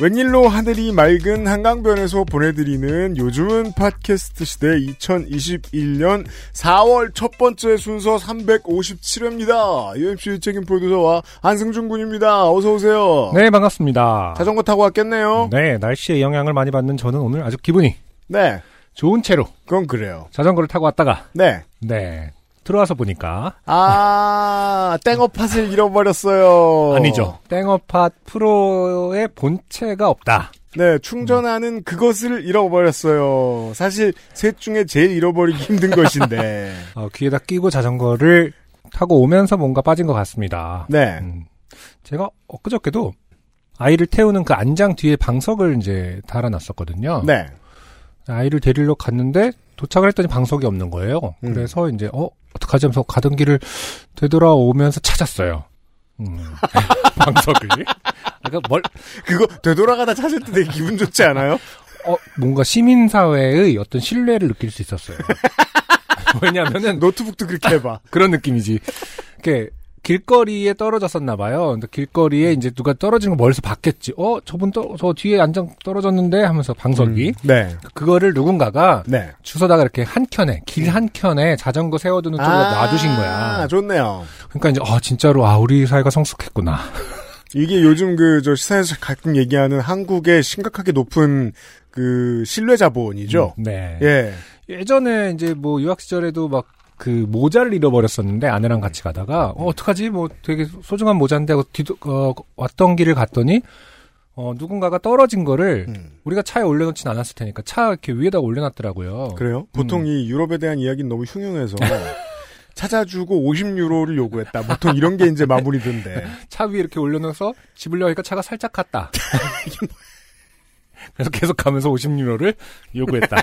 웬일로 하늘이 맑은 한강변에서 보내드리는 요즘은 팟캐스트 시대 2021년 4월 첫 번째 순서 357회입니다. UMC 책임 프로듀서와 안승준 군입니다. 어서 오세요. 네, 반갑습니다. 자전거 타고 왔겠네요. 네, 날씨의 영향을 많이 받는 저는 오늘 아주 기분이 네, 좋은 채로 그건 그래요. 자전거를 타고 왔다가 네. 네, 들어와서 보니까 아, 땡어팟을 잃어버렸어요. 아니죠. 땡어팟 프로의 본체가 없다. 네, 충전하는 그것을 잃어버렸어요. 사실 셋 중에 제일 잃어버리기 힘든 것인데. 어, 귀에다 끼고 자전거를 타고 오면서 뭔가 빠진 것 같습니다. 네. 음, 제가 엊그저께도 아이를 태우는 그 안장 뒤에 방석을 이제 달아놨었거든요. 네. 아이를 데리러 갔는데 도착을 했더니 방석이 없는 거예요. 음. 그래서 이제 어 어떡하지 하면서 가던 길을 되돌아오면서 찾았어요. 음, 방석을. 그러니까 뭘, 그거 되돌아가다 찾을 때 되게 기분 좋지 않아요? 어, 뭔가 시민사회의 어떤 신뢰를 느낄 수 있었어요. 왜냐면은 노트북도 그렇게 해봐. 그런 느낌이지. 이렇게 길거리에 떨어졌었나 봐요. 근데 길거리에 이제 누가 떨어지는 거 멀리서 봤겠지. 어, 저분 또, 저 뒤에 안장 떨어졌는데 하면서 방석이. 음, 네. 그거를 누군가가 네. 주워다가 이렇게 한 켠에, 길 한 켠에 자전거 세워두는 쪽에 놔두신 거야. 아, 좋네요. 그러니까 이제, 아, 진짜로, 아, 우리 사회가 성숙했구나. 이게 요즘 그, 저, 시사에서 가끔 얘기하는 한국의 심각하게 높은 그, 신뢰 자본이죠. 네. 예. 예전에 이제 뭐 유학 시절에도 막 그 모자를 잃어버렸었는데 아내랑 같이 가다가 어 어떡하지 뭐 되게 소중한 모자인데 하고 뒤도 어, 왔던 길을 갔더니 어 누군가가 떨어진 거를 음. 우리가 차에 올려놓진 않았을 테니까 차 이렇게 위에다 올려놨더라고요. 그래요? 보통 음. 이 유럽에 대한 이야기는 너무 흉흉해서. 찾아주고 50유로를 요구했다. 보통 이런 게 이제 마무리던데. 차 위에 이렇게 올려놓아서 집으려고 하니까 차가 살짝 갔다. 그래서 계속 가면서 50유로를 요구했다.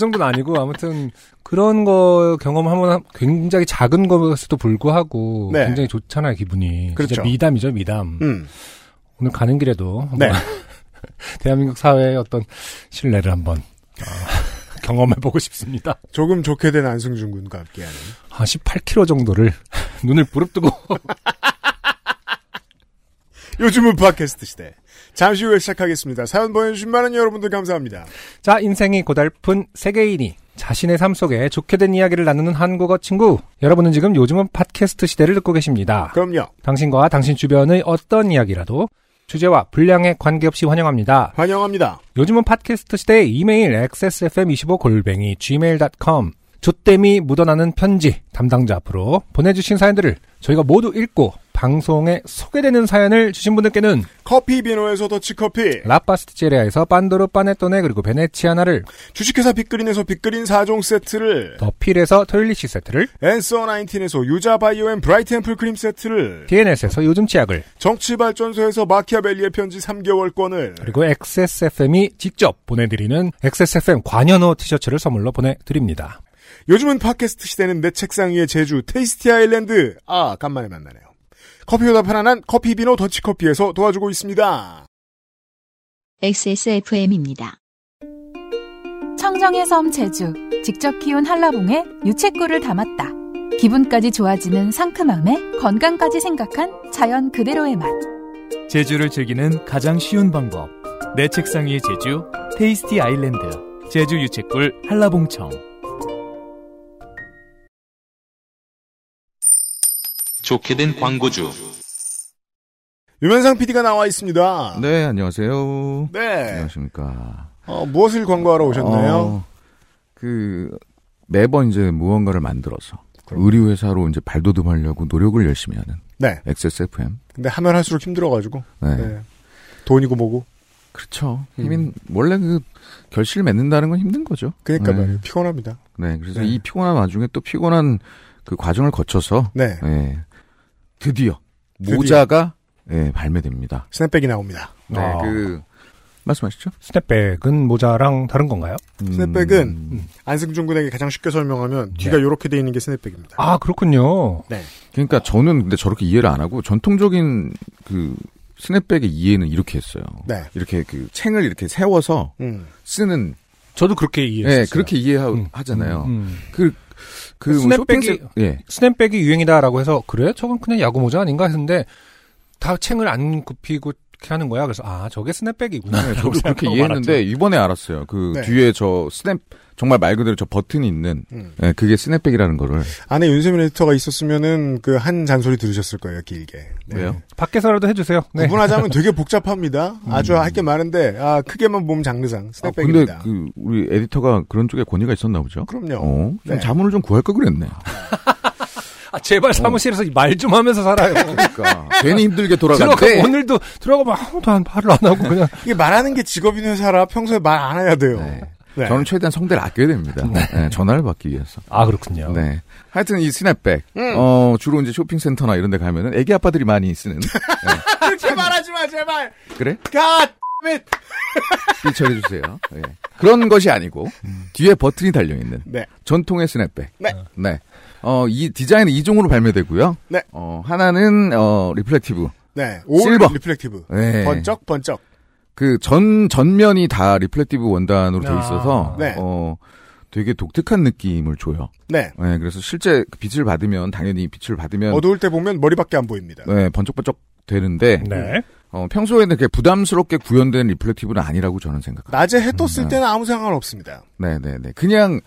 그 정도는 아니고 아무튼 그런 거 경험하면 굉장히 작은 것에도 불구하고 네. 굉장히 좋잖아요 기분이. 그렇죠. 미담이죠 미담. 음. 오늘 가는 길에도 네. 대한민국 사회의 어떤 신뢰를 한번 어, 경험해보고 싶습니다. 조금 좋게 된 안승준 군과 함께하는. 한 18km 정도를 눈을 부릅뜨고 요즘은 팟캐스트 시대. 잠시 후에 시작하겠습니다. 사연 보내주신 많은 여러분들 감사합니다. 자, 인생이 고달픈 세계인이 자신의 삶 속에 좋게 된 이야기를 나누는 한국어 친구. 여러분은 지금 요즘은 팟캐스트 시대를 듣고 계십니다. 그럼요. 당신과 당신 주변의 어떤 이야기라도 주제와 분량에 관계없이 환영합니다. 환영합니다. 요즘은 팟캐스트 시대의 이메일 xsfm25골뱅이 gmail.com 조땜이 묻어나는 편지 담당자 앞으로 보내주신 사연들을 저희가 모두 읽고 방송에 소개되는 사연을 주신 분들께는 커피 비노에서 더치커피. 라파스티제리아에서 빤도르 빠네토네 그리고 베네치아나를 주식회사 빅그린에서 빅그린 4종 세트를. 더필에서 토일리시 세트를 앤서 19에서 유자 바이오 앤 브라이트 앰플 크림 세트를. DNS에서 요즘 치약을 정치발전소에서 마키아벨리의 편지 3개월권을. 그리고 XSFM이 직접 보내드리는 XSFM 관현호 티셔츠를 선물로 보내드립니다. 요즘은 팟캐스트 시대는 내 책상 위의 제주 테이스티 아일랜드. 아, 간만에 만나네요. 커피보다 편안한 커피비노 더치커피에서 도와주고 있습니다. XSFM입니다. 청정의 섬 제주, 직접 키운 한라봉에 유채꿀을 담았다. 기분까지 좋아지는 상큼함에 건강까지 생각한 자연 그대로의 맛. 제주를 즐기는 가장 쉬운 방법. 내 책상 위의 제주, 테이스티 아일랜드, 제주 유채꿀 한라봉청. 좋게 된 광고주. 유면상 PD가 나와 있습니다. 네, 안녕하세요. 네. 안녕하십니까. 어, 무엇을 광고하러 오셨나요? 어, 그, 매번 이제 무언가를 만들어서 의류회사로 이제 발돋움하려고 노력을 열심히 하는 네. XSFM. 근데 하면 할수록 힘들어가지고. 네. 네. 돈이고 뭐고. 그렇죠. 음. 힘인, 원래 그 결실을 맺는다는 건 힘든 거죠. 그러니까 네. 말이에요. 피곤합니다. 네, 그래서 네. 이 피곤한 와중에 또 피곤한 그 과정을 거쳐서, 네. 예, 드디어 드디어. 모자가, 예, 발매됩니다. snapback이 나옵니다. 네, 아. 그, 말씀하시죠. snapback은 모자랑 다른 건가요? snapback은 음, 안승준 군에게 가장 쉽게 설명하면 뒤가 네. 이렇게 돼 있는 게 snapback입니다. 아, 그렇군요. 네. 그러니까 저는 근데 저렇게 이해를 안 하고 전통적인 그 snapback의 이해는 이렇게 했어요. 네. 이렇게 그 챙을 이렇게 세워서 음. 쓰는 저도 그렇게 이해했어요. 네, 그렇게 이해하잖아요. 음, 음. 그, 그, 뭐 snapback이- 쇼핑 예. snapback이 유행이다라고 해서 그래? 저건 그냥 야구 모자 아닌가 했는데 다 챙을 안 굽히고 이렇게 하는 거야. 그래서 아 저게 snapback이구나. 네, 저도 그렇게 이해했는데 말았죠. 이번에 알았어요. 그 네. 뒤에 저 스냅 정말 말 그대로 저 버튼이 있는 음. 예, 그게 snapback이라는 거를 안에 윤세민 에디터가 있었으면은 그 한 잔소리 들으셨을 거예요, 길게. 네. 왜요? 밖에서라도 해주세요. 네. 구분하자면 되게 복잡합니다. 아주 할 게 많은데, 아, 크게만 보면 장르상. 아, 근데 스냅백입니다. 그 우리 에디터가 그런 쪽에 권위가 있었나 보죠. 그럼요. 어, 좀 네. 자문을 좀 구할 걸 그랬네. 아, 제발 사무실에서 말 좀 하면서 살아요. 그러니까 괜히 힘들게 들어가 돌아갔는데 오늘도 들어가면 아무도 안 말을 안 하고 그냥 이게 말하는 게 직업인 회사라 평소에 말 안 해야 돼요. 네. 네. 저는 최대한 성대를 아껴야 됩니다. 네, 전화를 받기 위해서. 아 그렇군요. 네. 하여튼 이 스냅백, 음. 어, 주로 이제 쇼핑센터나 이런 데 가면은 애기 아빠들이 많이 쓰는. 네. 그렇게 말하지 마, 제발! 그래? God! damn it! 삐 처리해주세요. 예. 그런 것이 아니고, 뒤에 버튼이 달려있는 네. 전통의 스냅백. 네. 네. 어, 이 디자인은 이종으로 발매되고요. 네. 어, 하나는, 어, reflective. 네. all silver. reflective. 네. 번쩍, 번쩍. 그 전, 전면이 다 reflective 원단으로 돼 아. 있어서, 네. 어, 되게 독특한 느낌을 줘요. 네. 네, 그래서 실제 그 빛을 받으면, 당연히 빛을 받으면, 어두울 때 보면 머리밖에 안 보입니다. 네, 번쩍번쩍 되는데, 네. 어, 평소에는 이렇게 부담스럽게 구현된 reflective는 아니라고 저는 생각합니다. 낮에 해 떴을 음, 때는 아무 상관 없습니다. 네 네 네. 그냥,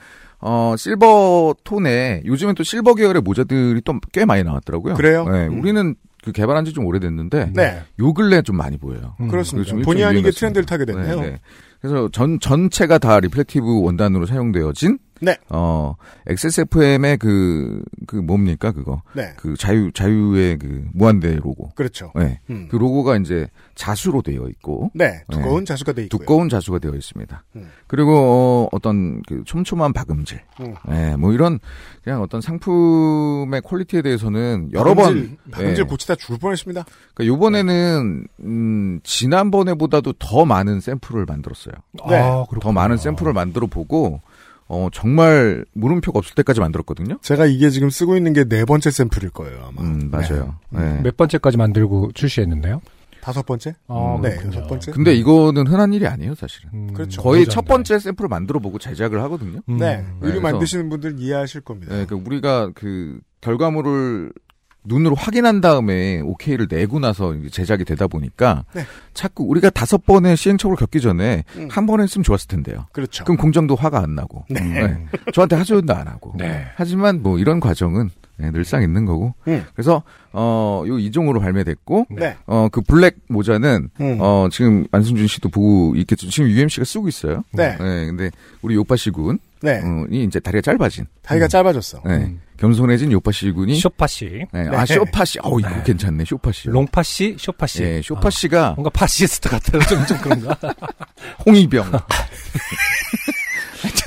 어, 실버 톤에, 요즘엔 또 실버 계열의 모자들이 또 꽤 많이 나왔더라고요. 그래요? 네, 음. 우리는 그 개발한 지 좀 오래됐는데, 네. 요 근래 좀 많이 보여요. 음. 그렇습니다. 본의 아니게. 트렌드를 타게 됐네요. 네, 네. 그래서 전, 전체가 다 reflective 원단으로 사용되어진, 네. 어, XSFM의 그, 그 뭡니까, 그거. 네. 그 자유, 자유의 그 무한대 로고. 그렇죠. 네. 음. 그 로고가 이제 자수로 되어 있고, 네. 두꺼운 자수가 돼 있고요. 두꺼운 자수가 되어 있습니다. 음. 그리고 어, 어떤 그 촘촘한 박음질, 음. 예, 뭐 이런 그냥 어떤 상품의 퀄리티에 대해서는 여러 번, 박음질, 박음질 예. 고치다 죽을 뻔 했습니다. 그러니까 요번에는 음, 지난번에보다도 더 많은 샘플을 만들었어요. 네. 아, 그렇구나. 더 많은 샘플을 만들어 보고 어, 정말 물음표가 없을 때까지 만들었거든요. 제가 이게 지금 쓰고 있는 게 네 번째 샘플일 거예요, 아마. 음, 맞아요. 네. 예. 몇 번째까지 만들고 출시했는데요? 다섯 번째? 아, 네, 그렇군요. 여섯 번째? 근데 이거는 흔한 일이 아니에요, 사실은. 음, 그렇죠. 거의. 첫 번째 샘플을 만들어 보고 제작을 하거든요. 음. 네. 의류 만드시는 분들 이해하실 겁니다. 네, 그 우리가 그 결과물을 눈으로 확인한 다음에 오케이를 내고 나서 제작이 되다 보니까 네. 자꾸 우리가 다섯 번의 시행착오를 겪기 전에 음. 한번 했으면 좋았을 텐데요. 그렇죠. 그럼 공장도 화가 안 나고 네. 네. 저한테 하소연도 안 하고 네. 하지만 뭐 이런 과정은 네, 늘상 있는 거고 음. 그래서 어요 이종으로 발매됐고 네. 어그 블랙 모자는 음. 어 지금 안승준 씨도 보고 있겠죠. 지금 UMC가 쓰고 있어요. 네. 근데 우리 요파시 군 이 네. 이제 다리가 짧아진 다리가 짧아졌어. 네. 음. 겸손해진 요파시 군이 숏파시, 네. 아, 숏파시. 어우, 이거 괜찮네, 숏파시. 롱파시, 숏파시. 예, 숏파시가 아, 뭔가 파시스트 같아요. 좀, 좀 그런가? 홍위병.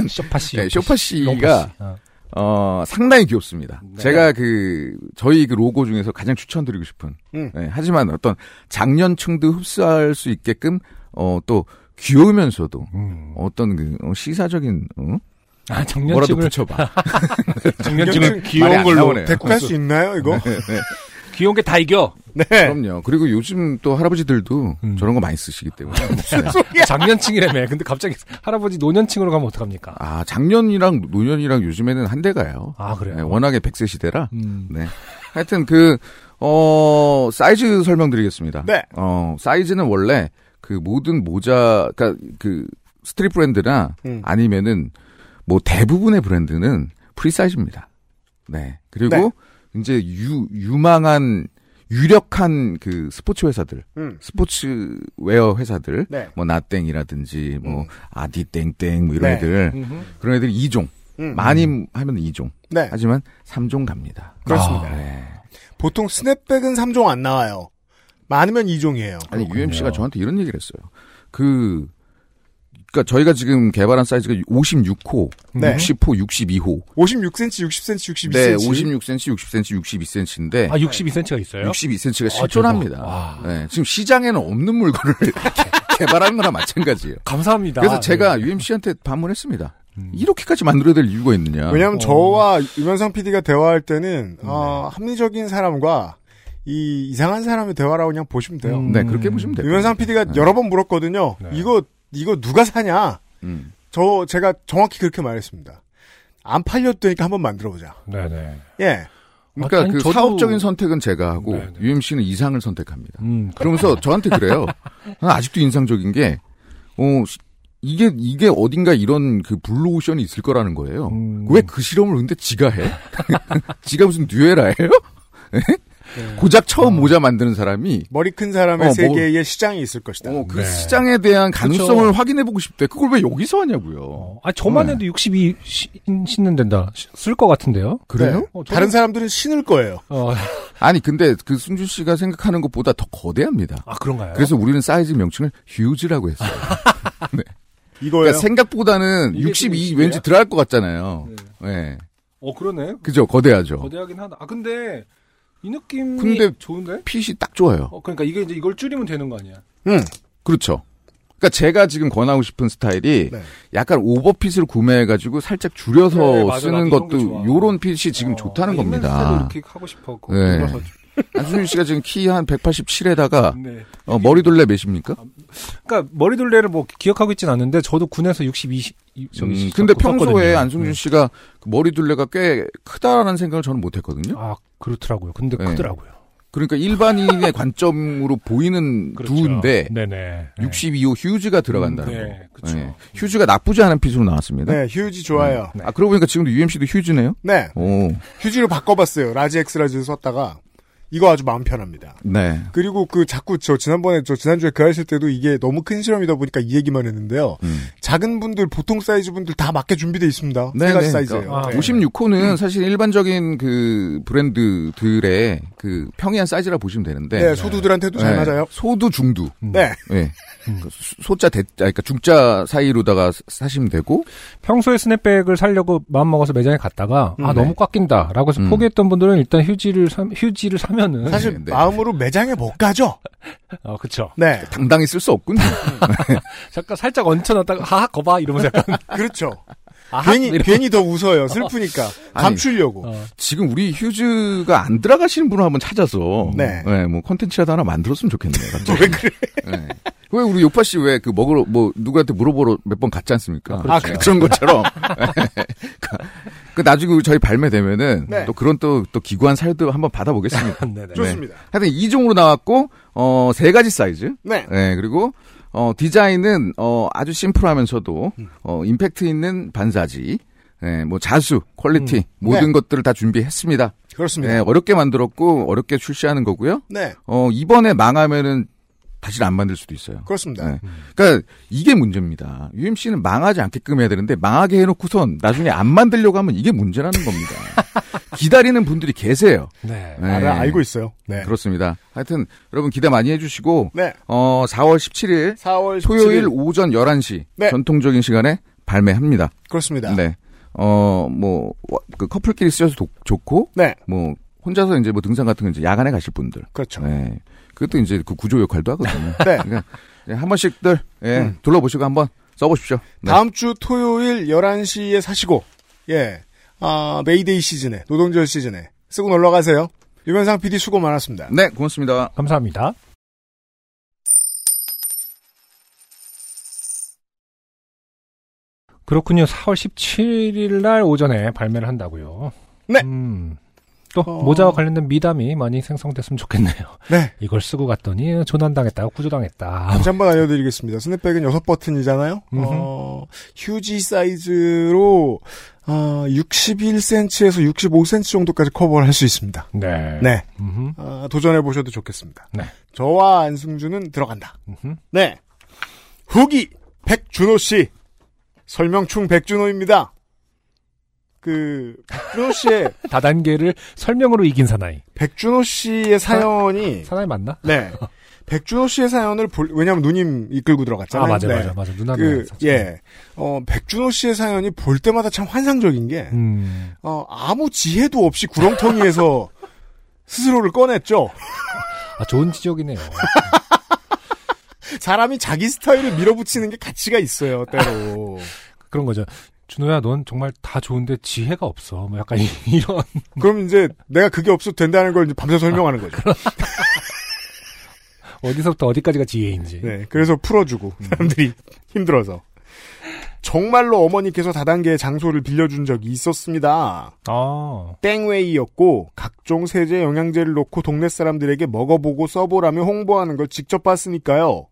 숏파시. 네, 숏파시가. 어. 어, 상당히 귀엽습니다. 네. 제가 그, 저희 그 로고 중에서 가장 추천드리고 싶은. 음. 네, 하지만 어떤 장년층도 흡수할 수 있게끔, 어, 또, 귀여우면서도, 음. 어떤 그, 어, 시사적인, 어? 아, 뭐라도 정년층을, 붙여봐. 말이 귀여운 안 걸로. 나오네요. 데리고 갈수 있나요, 이거? 귀여운 게 다 이겨. 네. 그럼요. 그리고 요즘 또 할아버지들도 음. 저런 거 많이 쓰시기 때문에. 장년층이라며. 근데 갑자기 할아버지 노년층으로 가면 어떡합니까? 아, 작년이랑 노년이랑 요즘에는 한대 가요. 아, 그래요? 네, 워낙에 100세 시대라. 음. 네. 하여튼 그, 어, 사이즈 설명드리겠습니다. 네. 어, 사이즈는 원래 그 모든 모자, 그니까 그 street 브랜드나 음. 아니면은 뭐 대부분의 브랜드는 free size입니다. 네. 그리고 네. 이제 유, 유망한 유력한 그 스포츠 회사들, 음. sportswear 회사들, 네. 뭐 나땡이라든지 뭐 음. 아디땡땡 뭐 이런 네. 애들 음흠. 그런 애들이 2종. 음. 많이 하면 2종. 네. 하지만 3종 갑니다. 그렇습니다. 네. 보통 스냅백은 3종 안 나와요. 많으면 2종이에요. 아니 그렇군요. UMC가 저한테 이런 얘기를 했어요. 그 그러니까 저희가 지금 개발한 사이즈가 56호, 네. 60호, 62호. 56cm, 60cm, 62cm. 네, 56cm, 60cm, 62cm인데 아, 62cm가 있어요? 62cm가 아, 실존합니다. 와. 네, 지금 시장에는 없는 물건을 개발하는 거나 마찬가지예요. 감사합니다. 그래서 제가 네. UMC한테 반문했습니다. 음. 이렇게까지 만들어야 될 이유가 있느냐. 왜냐하면 어. 저와 유면상 PD가 대화할 때는 어, 합리적인 사람과 이 이상한 사람의 대화라고 그냥 보시면 돼요. 음. 네, 그렇게 보시면 돼요. 유면상 PD가 네. 여러 번 물었거든요. 네. 이거 이거 누가 사냐? 음. 저 제가 정확히 그렇게 말했습니다. 안 팔렸다니까 한번 만들어보자. 네네. 예. 그러니까 아니, 그 저도- 사업적인 선택은 제가 하고 네, 네. UMC는 이상을 선택합니다. 음, 그러면서 저한테 그래요. 난 아직도 인상적인 게, 어, 이게, 이게 어딘가 이런 그 블루오션이 있을 거라는 거예요. 음. 왜그 실험을 근데 지가 해? 지가 무슨 듀에라예요? 고작 처음 어. 모자 만드는 사람이 머리 큰 사람의 어, 뭐- 세계에 시장이 있을 것이다. 어, 그 네. 시장에 대한 가능성을 그쵸. 확인해 보고 싶대. 그걸 왜 여기서 하냐고요. 어, 아 저만 네. 해도 62 시- 신는 된다. 쓸 것 같은데요? 그래요? 네. 어, 저는- 다른 사람들은 신을 거예요. 어, 아니, 근데 그 순준 씨가 생각하는 것보다 더 거대합니다. 아 그런가요? 그래서 우리는 사이즈 명칭을 휴즈라고 했어요. 이거예요. 그러니까 생각보다는 이게 62좀 왠지 들어갈 것 같잖아요. 네. 네. 어 그러네. 그죠, 거대하죠. 거대하긴 하다. 아 근데 이 느낌이 근데- 좋은데? 핏이 딱 좋아요. 어 그러니까 이게 이제 이걸 줄이면 되는 거 아니야? 음. 그렇죠. 그러니까 제가 지금 권하고 싶은 스타일이 네. 약간 오버핏을 구매해가지고 살짝 줄여서 네, 맞아. 쓰는 것도. 요런 핏이 지금 어, 좋다는 아, 겁니다. 이렇게 하고 싶어. 네. 안순준 씨가 지금 키 한 187에다가 네. 어, 머리둘레 몇입니까? 그러니까 머리둘레를 뭐 기억하고 있진 않는데 저도 군에서 62 저기 음, 근데 썼거든요. 평소에 안순준 네. 씨가 그 머리둘레가 꽤 크다라는 생각을 저는 못 했거든요. 아 그렇더라고요. 근데 네. 크더라고요. 그러니까 일반인의 관점으로 보이는 그렇죠. 두인데 네네. 62호 huge가 들어간다는 음, 거. 네, 그쵸. 네. huge가 나쁘지 않은 핏으로 나왔습니다. 네, 휴지 좋아요. 네. 아 그러고 보니까 지금도 UMC도 huge네요. 네. 오, 휴지를 바꿔봤어요. large X large 썼다가 이거 아주 마음 편합니다. 네. 그리고 그 자꾸 저 지난번에 저 지난주에 그 하실 때도 이게 너무 큰 실험이다 보니까 이 얘기만 했는데요. 음. 작은 분들 보통 사이즈 분들 다 맞게 준비돼 있습니다. 네, 세 가지 네. 사이즈예요. 그러니까, 아, 네. 56호는 사실 일반적인 그 브랜드들의 그 평이한 사이즈라 보시면 되는데 네, 소두들한테도 잘 네, 맞아요. 소두 중두. 음. 네. 네. 음. 그 소- 소자 대, 아, 그러니까 중자 사이로다가 사- 사시면 되고 평소에 스냅백을 사려고 마음 먹어서 매장에 갔다가 아 음, 너무 꽉 낀다라고 해서 음. 포기했던 분들은 일단 휴지를 사, 휴지를 사면은 사실 네, 네. 마음으로 매장에 못 가죠. 어 그쵸 네, 당당히 쓸 수 없군요. 잠깐 살짝 얹혀놨다가 하하 거봐 이러면서 약간 그렇죠. 아하 괜히 이러면서 괜히 더 웃어요. 슬프니까 아니, 감추려고. 어, 지금 우리 휴즈가 안 들어가시는 분을 한번 찾아서 네. 뭐 컨텐츠라도 하나 만들었으면 좋겠네요. 갑자기. 왜 그래? 왜 우리 요파 씨 왜 그 먹으러 뭐 누구한테 물어보러 몇 번 갔지 않습니까? 아, 그- 그런 것처럼. 그 나중에 저희 발매되면은 네. 또 그런 또 또 기구한 사유도 한번 받아보겠습니다. 네네. 좋습니다. 하여튼 이종으로 나왔고 어 세 가지 사이즈. 네. 네, 그리고 어 디자인은 어 아주 심플하면서도 음. 어 임팩트 있는 반사지. 네, 뭐 자수, 퀄리티 음. 모든 네. 것들을 다 준비했습니다. 그렇습니다. 네, 어렵게 만들었고 어렵게 출시하는 거고요. 네, 어 이번에 망하면은 다시 안 만들 수도 있어요. 그렇습니다. 네. 그러니까 이게 문제입니다. UMC는 망하지 않게끔 해야 되는데 망하게 해놓고선 나중에 안 만들려고 하면 이게 문제라는 겁니다. 기다리는 분들이 계세요. 네. 네. 알아, 알고 있어요. 네. 그렇습니다. 하여튼 여러분 기대 많이 해주시고 네. 어 4월 17일 4월 토요일 17일. 오전 11시 네. 전통적인 시간에 발매합니다. 그렇습니다. 네. 어, 뭐, 와- 그 커플끼리 쓰셔도 도- 좋고, 네. 뭐, 혼자서 이제 뭐 등산 같은 거 이제 야간에 가실 분들. 그렇죠. 네. 그것도 이제 그 구조 역할도 하거든요. 네. 그러니까 예, 한 번씩들, 예, 음. 둘러보시고 한번 써보십시오. 네. 다음 주 토요일 11시에 사시고, 예, 아, 메이데이 시즌에, 노동절 시즌에 쓰고 놀러 가세요. 유면상 PD 수고 많았습니다. 네, 고맙습니다. 감사합니다. 그렇군요. 4월 17일 날 오전에 발매를 한다고요. 네. 음, 또 어. 모자와 관련된 미담이 많이 생성됐으면 좋겠네요. 네. 이걸 쓰고 갔더니 조난당했다, 구조당했다. 다시 한번 알려드리겠습니다. 스냅백은 6버튼이잖아요. 어, 휴지 사이즈로, 어, 61cm에서 65cm 정도까지 커버를 할 수 있습니다. 네. 네. 어, 도전해 보셔도 좋겠습니다. 네. 저와 안승준은 들어간다. 음흠. 네. 후기, 백준호 씨. 설명충 백준호입니다. 그, 백준호 씨의, 다단계를 설명으로 이긴 사나이. 백준호 씨의 사연이, 사 나이 맞나? 네. 백준호 씨의 사연을 볼, 왜냐면 누님 이끌고 들어갔잖아요. 아, 맞아, 네. 맞아, 맞아. 누나는. 그. 예. 어, 백준호 씨의 사연이 볼 때마다 참 환상적인 게, 음, 어, 아무 지혜도 없이 구렁텅이에서 스스로를 꺼냈죠. 아, 좋은 지적이네요. 사람이 자기 스타일을 밀어붙이는 게 가치가 있어요, 때로. 그런 거죠. 준호야, 넌 정말 다 좋은데 지혜가 없어. 뭐 약간 이- 이런. 그럼 이제 내가 그게 없어도 된다는 걸 이제 밤새 설명하는 거죠. 어디서부터 어디까지가 지혜인지. 네, 그래서 풀어주고 사람들이 힘들어서 정말로 어머니께서 다단계의 장소를 빌려준 적이 있었습니다. 아, 땡웨이였고 각종 세제 영양제를 놓고 동네 사람들에게 먹어보고 써보라며 홍보하는 걸 직접 봤으니까요.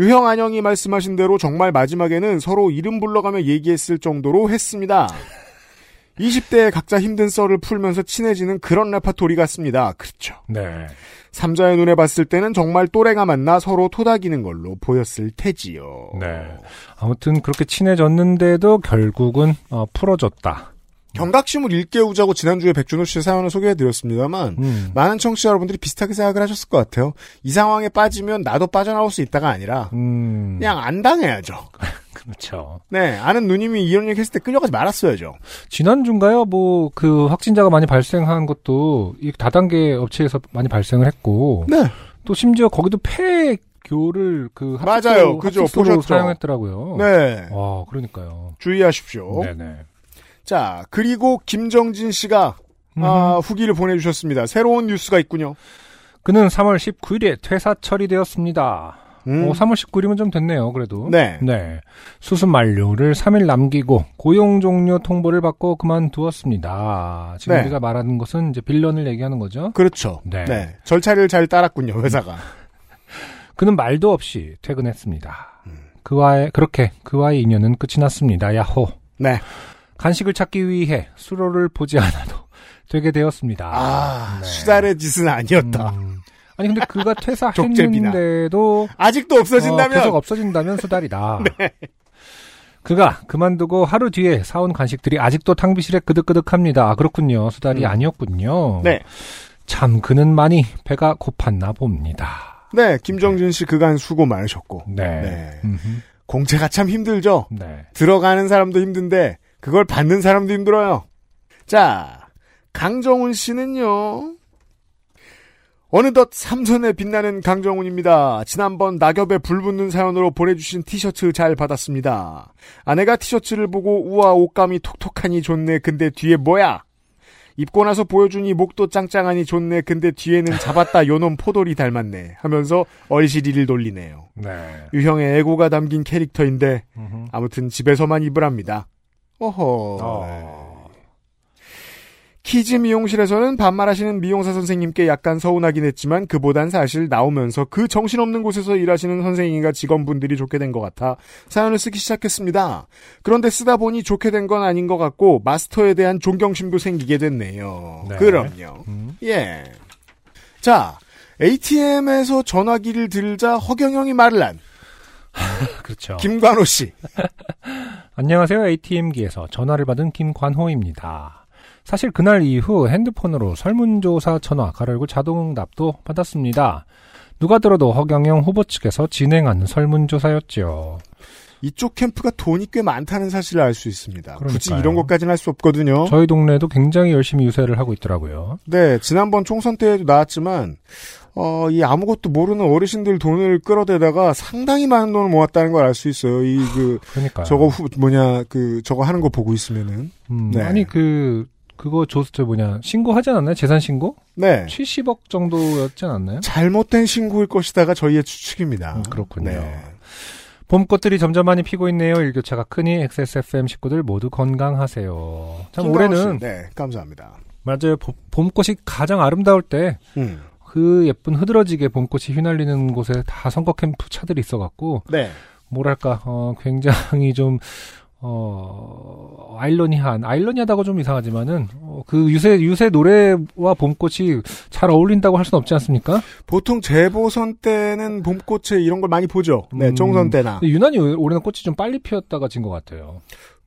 유형 안영이 말씀하신 대로 정말 마지막에는 서로 이름 불러가며 얘기했을 정도로 했습니다. 20대에 각자 힘든 썰을 풀면서 친해지는 그런 레파토리 같습니다. 그렇죠. 네. 삼자의 눈에 봤을 때는 정말 또래가 만나 서로 토닥이는 걸로 보였을 테지요. 네. 아무튼 그렇게 친해졌는데도 결국은 어, 풀어졌다. 경각심을 일깨우자고 지난주에 백준호 씨의 사연을 소개해드렸습니다만 음. 많은 청취자 여러분들이 비슷하게 생각을 하셨을 것 같아요. 이 상황에 빠지면 나도 빠져나올 수 있다가 아니라 음. 그냥 안 당해야죠. 그렇죠. 네, 아는 누님이 이런 얘기 했을 때 끌려가지 말았어야죠. 지난주인가요? 뭐, 그, 확진자가 많이 발생한 것도, 이 다단계 업체에서 많이 발생을 했고, 네. 또 심지어 거기도 폐교를 그, 합숙소, 맞아요. 그죠. 보셨죠. 사용했더라고요. 네. 와, 그러니까요. 주의하십시오. 네네. 자, 그리고 김정진 씨가 아, 후기를 보내주셨습니다. 새로운 뉴스가 있군요. 그는 3월 19일에 퇴사 처리되었습니다. 음. 어, 3월 19일이면 좀 됐네요, 그래도. 네. 수습 만료를 3일 남기고 고용 종료 통보를 받고 그만두었습니다. 지금 네. 우리가 말하는 것은 이제 빌런을 얘기하는 거죠. 그렇죠. 네. 네. 절차를 잘 따랐군요, 회사가. 그는 말도 없이 퇴근했습니다. 음. 그와의 그렇게 그와의 인연은 끝이 났습니다. 야호. 네. 간식을 찾기 위해 수로를 보지 않아도 되게 되었습니다. 아, 네. 수달의 짓은 아니었다. 음. 아니 근데 그가. 퇴사했는데도 아직도 어, 없어진다면 계속 없어진다면 수달이다. 네. 그가 그만두고 하루 뒤에 사온 간식들이 아직도 탕비실에 그득그득합니다. 아, 그렇군요. 수달이 음. 아니었군요. 네. 참 그는 많이 배가 고팠나 봅니다. 네, 김정진 씨 그간 수고 많으셨고. 네. 네. 공채가 참 힘들죠. 네. 들어가는 사람도 힘든데 그걸 받는 사람도 힘들어요. 자, 강정훈 씨는요. 어느덧 삼선에 빛나는 강정훈입니다. 지난번 낙엽에 불 붙는 사연으로 보내주신 티셔츠 잘 받았습니다. 아내가 티셔츠를 보고 우와 옷감이 톡톡하니 좋네. 근데 뒤에 뭐야? 입고 나서 보여주니 목도 짱짱하니 좋네. 근데 뒤에는 잡았다 요놈 포돌이 닮았네. 하면서 얼시리를 돌리네요. 네. 유형의 애고가 담긴 캐릭터인데. 아무튼 집에서만 입으랍니다. 어허. 어. 키즈 미용실에서는 반말하시는 미용사 선생님께 약간 서운하긴 했지만 그보단 사실 나오면서 그 정신없는 곳에서 일하시는 선생님과 직원분들이 좋게 된 것 같아 사연을 쓰기 시작했습니다. 그런데 쓰다 보니 좋게 된 건 아닌 것 같고 마스터에 대한 존경심도 생기게 됐네요. 네. 그럼요. 음. 예. 자, ATM에서 전화기를 들자 허경영이 말을 한 그렇죠. 김관호 씨. 안녕하세요. ATM기에서 전화를 받은 김관호입니다. 사실 그날 이후 핸드폰으로 설문조사 전화 가열고 자동응답도 받았습니다. 누가 들어도 허경영 후보 측에서 진행하는 설문조사였죠. 이쪽 캠프가 돈이 꽤 많다는 사실을 알 수 있습니다. 굳이 그러니까요. 이런 것까지는 할 수 없거든요. 저희 동네도 굉장히 열심히 유세를 하고 있더라고요. 네, 지난번 총선 때에도 나왔지만, 어, 이 아무것도 모르는 어르신들 돈을 끌어대다가 상당히 많은 돈을 모았다는 걸 알 수 있어요. 이, 그, 그러니까요. 저거 후, 뭐냐, 그, 저거 하는 거 보고 있으면은. 음, 네. 아니 그 그거 줬을 뭐냐 신고하지 않았나요? 재산 신고? 네. 70억 정도였지 않았나요? 잘못된 신고일 것이다가 저희의 추측입니다. 음, 그렇군요. 네. 봄꽃들이 점점 많이 피고 있네요. 일교차가 크니 XSFM 식구들 모두 건강하세요. 참 올해는 씨, 네, 감사합니다. 맞아요. 봄- 봄꽃이 가장 아름다울 때 그 음. 예쁜 흐드러지게 봄꽃이 휘날리는 곳에 다 선거 캠프 차들이 있어갖고 네. 뭐랄까 어 굉장히 좀 어, 아일러니한, 아일러니하다고 좀 이상하지만은, 어, 그 유세, 유세 노래와 봄꽃이 잘 어울린다고 할 수는 없지 않습니까? 보통 재보선 때는 봄꽃에 이런 걸 많이 보죠. 네, 음. 총선 때나. 유난히 올해는 꽃이 좀 빨리 피었다가 진 것 같아요.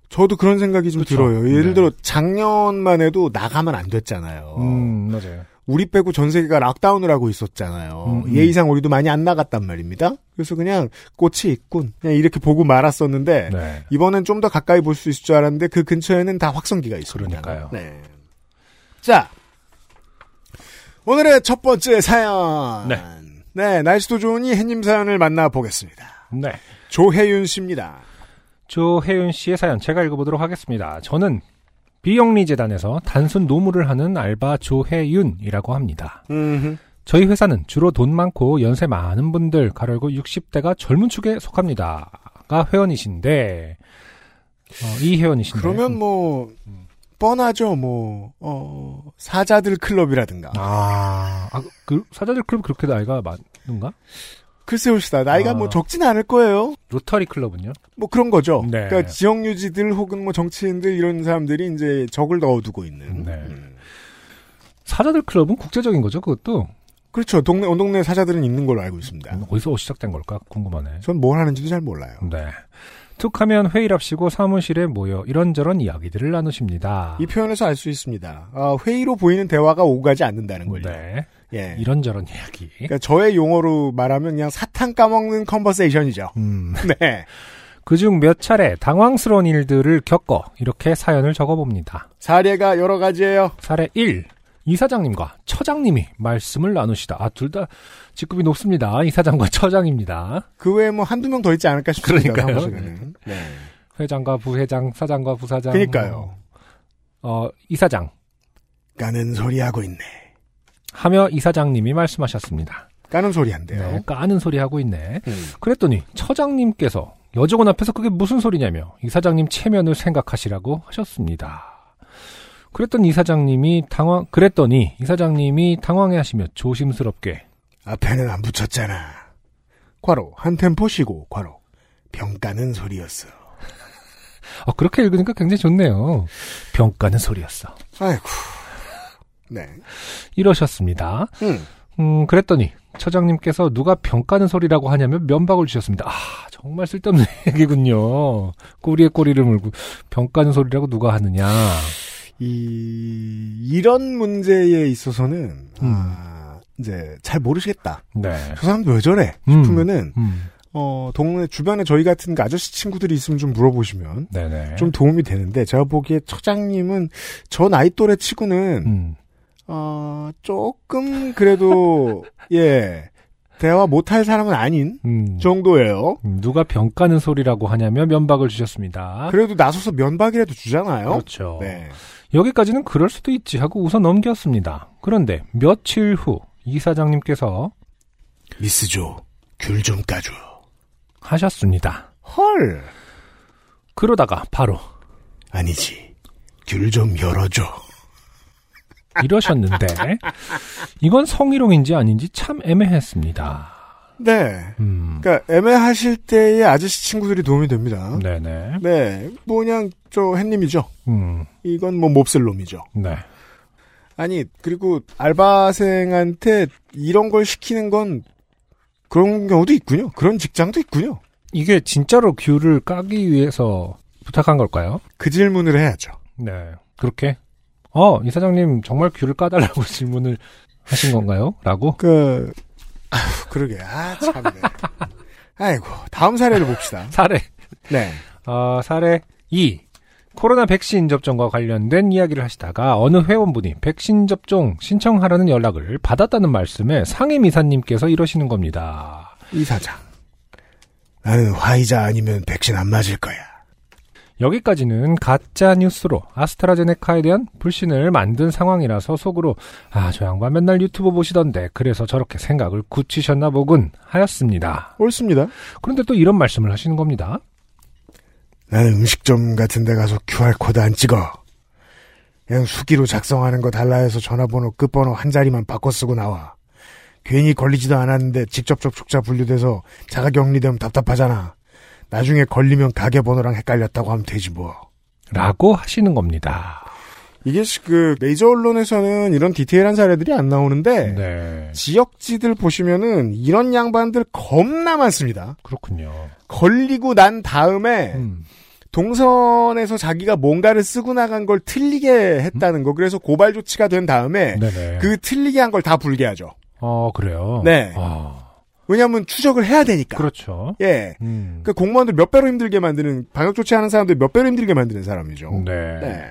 저도 그런 생각이 좀 그쵸. 들어요. 예를 네. 들어 작년만 해도 나가면 안 됐잖아요. 음, 맞아요. 우리 빼고 전 세계가 락다운을 하고 있었잖아요. 음, 음. 예의상 우리도 많이 안 나갔단 말입니다. 그래서 그냥 꽃이 있군. 그냥 이렇게 보고 말았었는데 네. 이번엔 좀 더 가까이 볼 수 있을 줄 알았는데 그 근처에는 다 확성기가 있습니다. 그러니까요. 네. 자 오늘의 첫 번째 사연. 네. 네, 날씨도 좋으니 햇님 사연을 만나보겠습니다. 네. 조혜윤 씨입니다. 조혜윤 씨의 사연 제가 읽어보도록 하겠습니다. 저는 비영리재단에서 단순 노무를 하는 알바 조혜윤이라고 합니다. 음흠. 저희 회사는 주로 돈 많고 연세 많은 분들, 가로고 60대가 젊은 축에 속합니다. 가 회원이신데, 어, 이 회원이신데. 그러면 뭐, 뻔하죠, 뭐, 어, 사자들 클럽이라든가. 아, 아, 그, 사자들 클럽 그렇게 나이가 많은가? 글쎄요 시다. 나이가 아. 뭐 적진 않을 거예요. 로터리 클럽은요? 뭐 그런 거죠. 네. 그러니까 지역 유지들 혹은 뭐 정치인들 이런 사람들이 이제 적을 넣어두고 있는. 네. 음. 사자들 클럽은 국제적인 거죠, 그것도? 그렇죠. 동네, 온 동네 사자들은 있는 걸로 알고 있습니다. 어디서 시작된 걸까? 궁금하네. 전 뭘 하는지도 잘 몰라요. 네. 툭 하면 회의랍시고 사무실에 모여 이런저런 이야기들을 나누십니다. 이 표현에서 알 수 있습니다. 아, 회의로 보이는 대화가 오고 가지 않는다는 걸요. 네. 예. 이런저런 이야기. 그러니까 저의 용어로 말하면 그냥 사탕 까먹는 컨버세이션이죠. 음. 네. 그중 몇 차례 당황스러운 일들을 겪어 이렇게 사연을 적어봅니다. 사례가 여러 가지예요. 사례 1. 이사장님과 처장님이 말씀을 나누시다. 아, 둘 다 직급이 높습니다. 이사장과 처장입니다. 그 외에 뭐 한두 명 더 있지 않을까 싶습니다. 그러니까요. 사무실에는. 네. 회장과 부회장, 사장과 부사장. 그러니까요. 어, 이사장. 까는 소리 하고 있네. 하며 이사장님이 말씀하셨습니다. 까는 소리 한대요. 네, 까는 소리 하고 있네. 음. 그랬더니 처장님께서 여직원 앞에서 그게 무슨 소리냐며 이사장님 체면을 생각하시라고 하셨습니다. 그랬더니 이사장님이 당황 그랬더니 이사장님이 당황해하시며 조심스럽게 앞에는 안 붙였잖아. 괄호 한 템포 쉬고 괄호 병까는 소리였어. 어, 그렇게 읽으니까 굉장히 좋네요. 병가는 소리였어. 아이고. 네. 이러셨습니다. 음. 음, 그랬더니 처장님께서 누가 병가는 소리라고 하냐며 면박을 주셨습니다. 아, 정말 쓸데없는 얘기군요. 꼬리에 꼬리를 물고 병가는 소리라고 누가 하느냐. 이 이런 문제에 있어서는 음. 아, 이제 잘 모르시겠다. 네. 저 사람 왜 저래? 음. 싶으면은 음. 어 동네 주변에 저희 같은 그 아저씨 친구들이 있으면 좀 물어보시면 네네. 좀 도움이 되는데 제가 보기에 처장님은 저 나이 또래 치고는 음. 어 조금 그래도 예 대화 못할 사람은 아닌 음. 정도예요. 음, 누가 병가는 소리라고 하냐며 면박을 주셨습니다. 그래도 나서서 면박이라도 주잖아요. 그렇죠. 네. 여기까지는 그럴 수도 있지 하고 웃어 넘겼습니다. 그런데 며칠 후 이사장님께서 미스조 귤 좀 까줘. 하셨습니다. 헐 그러다가 바로 아니지 귤 좀 열어줘. 이러셨는데 이건 성희롱인지 아닌지 참 애매했습니다. 네. 음. 그러니까 애매하실 때의 아저씨 친구들이 도움이 됩니다. 네네. 네. 뭐 그냥 저 햇님이죠. 음. 이건 뭐 몹쓸 놈이죠. 네. 아니 그리고 알바생한테 이런 걸 시키는 건 그런 경우도 있군요. 그런 직장도 있군요. 이게 진짜로 귤을 까기 위해서 부탁한 걸까요? 그 질문을 해야죠. 네. 그렇게 어, 이사장님 정말 귤을 까달라고 질문을 하신 건가요? 라고? 그 아휴, 그러게 아 참네. 아이고 다음 사례를 봅시다. 사례. 네. 어, 사례 2. 코로나 백신 접종과 관련된 이야기를 하시다가 어느 회원분이 백신 접종 신청하라는 연락을 받았다는 말씀에 상임 이사님께서 이러시는 겁니다. 이 사장. 나는 화이자 아니면 백신 안 맞을 거야. 여기까지는 가짜 뉴스로 아스트라제네카에 대한 불신을 만든 상황이라서 속으로 아, 저 양반 맨날 유튜브 보시던데 그래서 저렇게 생각을 굳히셨나 보군 하였습니다. 옳습니다. 그런데 또 이런 말씀을 하시는 겁니다. 나는 음식점 같은 데 가서 QR코드 안 찍어. 그냥 수기로 작성하는 거 달라 해서 전화번호 끝번호 한 자리만 바꿔 쓰고 나와. 괜히 걸리지도 않았는데 직접 접촉자 분류돼서 자가격리되면 답답하잖아. 나중에 걸리면 가게 번호랑 헷갈렸다고 하면 되지 뭐. 라고 하시는 겁니다. 이게 시- 그 메이저 언론에서는 이런 디테일한 사례들이 안 나오는데 네. 지역지들 보시면은 이런 양반들 겁나 많습니다. 그렇군요. 걸리고 난 다음에 음. 동선에서 자기가 뭔가를 쓰고 나간 걸 틀리게 했다는 거. 그래서 고발 조치가 된 다음에 네네. 그 틀리게 한 걸 다 불개하죠. 어, 그래요? 네. 아, 왜냐하면 추적을 해야 되니까. 그렇죠. 예. 음. 그 공무원들 몇 배로 힘들게 만드는 방역 조치하는 사람들 몇 배로 힘들게 만드는 사람이죠. 네. 네.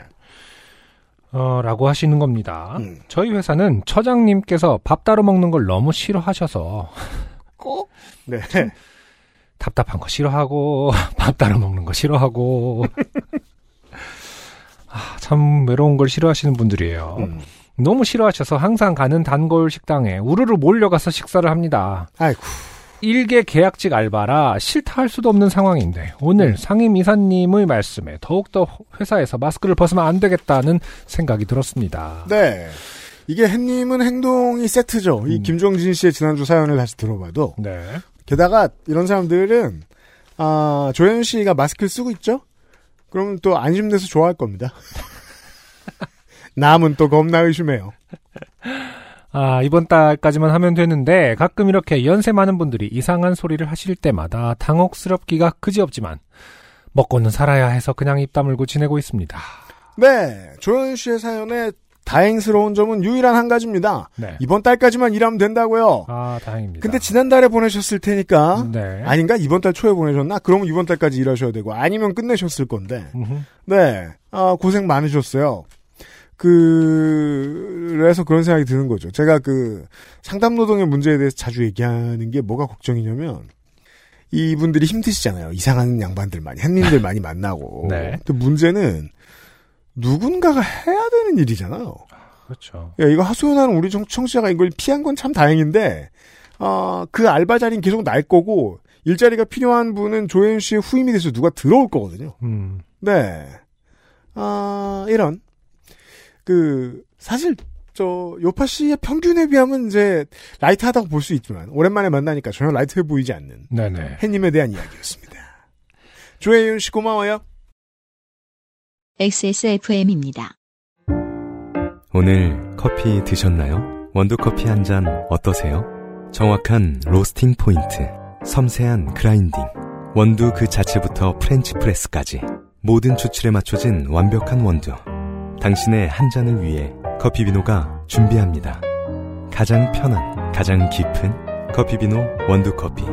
어, 라고 하시는 겁니다. 음. 저희 회사는 처장님께서 밥 따로 먹는 걸 너무 싫어하셔서 꼭 네. 답답한 거 싫어하고 밥 따로 먹는 거 싫어하고 아, 참 외로운 걸 싫어하시는 분들이에요. 음. 너무 싫어하셔서 항상 가는 단골 식당에 우르르 몰려가서 식사를 합니다. 아이고. 일개 계약직 알바라 싫다 할 수도 없는 상황인데 오늘 상임 이사님의 말씀에 더욱더 회사에서 마스크를 벗으면 안 되겠다는 생각이 들었습니다. 네. 이게 햇님은 행동이 세트죠. 이 음. 김종진 씨의 지난주 사연을 다시 들어봐도. 네. 게다가 이런 사람들은, 아, 조현 씨가 마스크를 쓰고 있죠? 그러면 또 안심돼서 좋아할 겁니다. 남은 또 겁나 의심해요. 아, 이번 달까지만 하면 되는데 가끔 이렇게 연세 많은 분들이 이상한 소리를 하실 때마다 당혹스럽기가 그지없지만 먹고는 살아야 해서 그냥 입 다물고 지내고 있습니다. 네. 조현 씨의 사연에 다행스러운 점은 유일한 한 가지입니다. 네. 이번 달까지만 일하면 된다고요. 아, 다행입니다. 근데 지난달에 보내셨을 테니까. 네. 아닌가? 이번 달 초에 보내셨나? 그러면 이번 달까지 일하셔야 되고, 아니면 끝내셨을 건데. 음흠. 네. 아, 고생 많으셨어요. 그, 그래서 그런 생각이 드는 거죠. 제가 그, 상담 노동의 문제에 대해서 자주 얘기하는 게 뭐가 걱정이냐면, 이분들이 힘드시잖아요. 이상한 양반들 많이, 햇님들 많이 만나고. 네. 근데 문제는, 누군가가 해야 되는 일이잖아요. 그렇죠. 야, 이거 하소연하는 우리 청, 청취자가 이걸 피한 건 참 다행인데, 어, 그 알바 자리는 계속 날 거고, 일자리가 필요한 분은 조현 씨의 후임이 돼서 누가 들어올 거거든요. 음. 네. 아, 이런. 그, 사실, 저, 요파 씨의 평균에 비하면 이제, 라이트하다고 볼 수 있지만, 오랜만에 만나니까 전혀 라이트해 보이지 않는, 네네. 햇님에 대한 이야기였습니다. 조혜윤 씨 고마워요. XSFM입니다. 오늘 커피 드셨나요? 원두 커피 한 잔 어떠세요? 정확한 roasting point, 섬세한 grinding, 원두 그 자체부터 French press까지 모든 추출에 맞춰진 완벽한 원두. 당신의 한 잔을 위해 커피비노가 준비합니다. 가장 편한, 가장 깊은 커피비노 원두커피.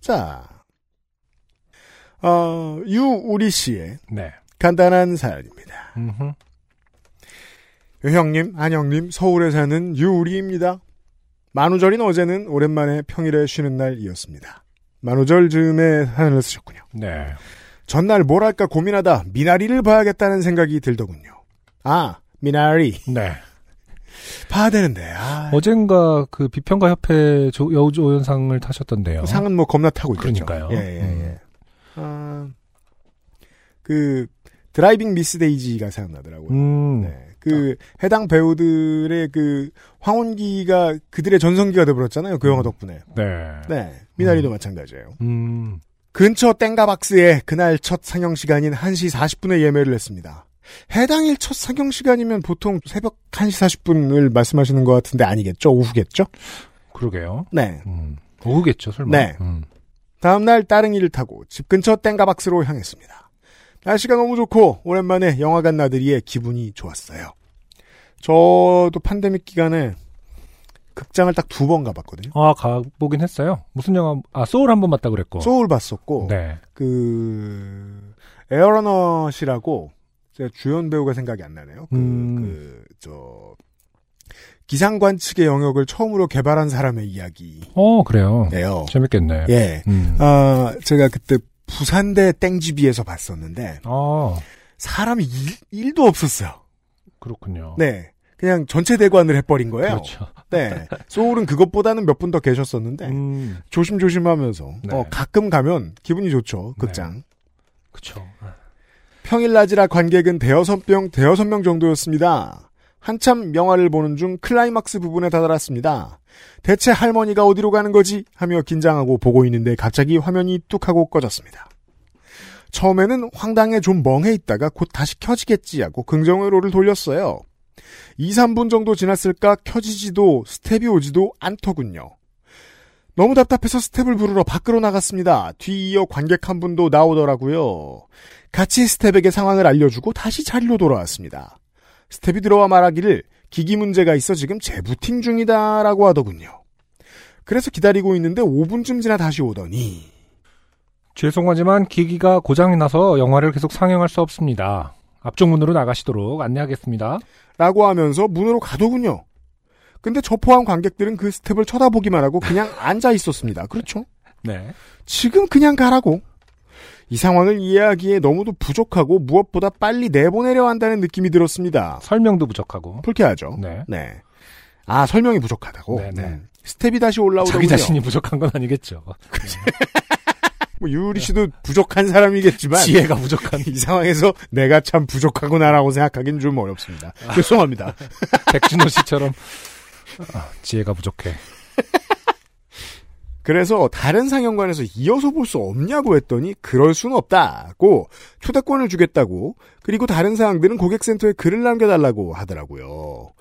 자, 어, 유우리 씨의 네. 간단한 사연입니다. 음흠. 형님, 안형님, 서울에 사는 유우리입니다. 만우절인 어제는 오랜만에 평일에 쉬는 날이었습니다. 만우절 즈음에 사연을 쓰셨군요. 네. 전날 뭘 할까 고민하다 미나리를 봐야겠다는 생각이 들더군요. 아, 미나리. 네. 봐야 되는데, 아. 어젠가 그 비평가 협회 조- 여우조연상을 타셨던데요. 상은 뭐 겁나 타고 있겠죠. 그러니까요. 예, 예, 예. 음. 아, 그, Driving Miss Daisy가 생각나더라고요. 음. 네. 그, 해당 배우들의 그, 황혼기가 그들의 전성기가 돼버렸잖아요. 그 영화 덕분에. 네. 네. 미나리도 마찬가지예요. 음. 근처 땡가박스에 그날 첫 상영 시간인 1시 40분에 예매를 했습니다. 해당일 첫 상영 시간이면 보통 새벽 1시 40분을 말씀하시는 것 같은데 아니겠죠? 오후겠죠? 그러게요. 네. 음. 오후겠죠, 설마. 네. 음. 다음날 따릉이를 타고 집 근처 땡가박스로 향했습니다. 날씨가 너무 좋고 오랜만에 영화관 나들이에 기분이 좋았어요. 저도 판데믹 기간에 극장을 딱 두 번 가봤거든요. 아, 가보긴 했어요. 무슨 영화, 아, 소울 한 번 봤다 그랬고. 소울 봤었고 네. 그 에어러넛이라고 제가 주연 배우가 생각이 안 나네요. 그, 음. 그, 저, 기상 관 측의 영역을 처음으로 개발한 사람의 이야기예요. 어, 그래요. 재밌겠네. 예. 음. 아, 제가 그때 부산대 땡지비에서 봤었는데, 아, 사람이 일, 도 없었어요. 그렇군요. 네. 그냥 전체 대관을 해버린 거예요. 그렇죠. 네. 소울은 그것보다는 몇 분 더 계셨었는데, 음, 조심조심 하면서, 네. 어, 가끔 가면 기분이 좋죠, 극장. 그쵸. 평일 낮이라 관객은 대여섯 명, 대여섯 명 정도였습니다. 한참 영화를 보는 중 클라이막스 부분에 다다랐습니다. 대체 할머니가 어디로 가는 거지? 하며 긴장하고 보고 있는데 갑자기 화면이 뚝 하고 꺼졌습니다. 처음에는 황당해 좀 멍해 있다가 곧 다시 켜지겠지 하고 긍정회로를 돌렸어요. 2, 3분 정도 지났을까 켜지지도 스텝이 오지도 않더군요. 너무 답답해서 스텝을 부르러 밖으로 나갔습니다. 뒤이어 관객 한 분도 나오더라고요. 같이 스텝에게 상황을 알려주고 다시 자리로 돌아왔습니다. 스텝이 들어와 말하기를 기기 문제가 있어 지금 재부팅 중이다 라고 하더군요. 그래서 기다리고 있는데 5분쯤 지나 다시 오더니 죄송하지만 기기가 고장이 나서 영화를 계속 상영할 수 없습니다. 앞쪽 문으로 나가시도록 안내하겠습니다. 라고 하면서 문으로 가더군요. 근데 저 포함 관객들은 그 스텝을 쳐다보기만 하고 그냥 앉아 있었습니다. 그렇죠? 네. 지금 그냥 가라고. 이 상황을 이해하기에 너무도 부족하고 무엇보다 빨리 내보내려 한다는 느낌이 들었습니다. 설명도 부족하고. 불쾌하죠. 네. 네. 아 설명이 부족하다고. 네, 네. 스텝이 다시 올라오더군요. 자기 자신이 부족한 건 아니겠죠. 뭐 유리 씨도 부족한 사람이겠지만 지혜가 부족한. 이 상황에서 내가 참 부족하구나라고 생각하기는 좀 어렵습니다. 죄송합니다. 백준호 씨처럼 아, 지혜가 부족해. 그래서 다른 상영관에서 이어서 볼 수 없냐고 했더니 그럴 수는 없다고 초대권을 주겠다고 그리고 다른 사항들은 고객센터에 글을 남겨달라고 하더라고요.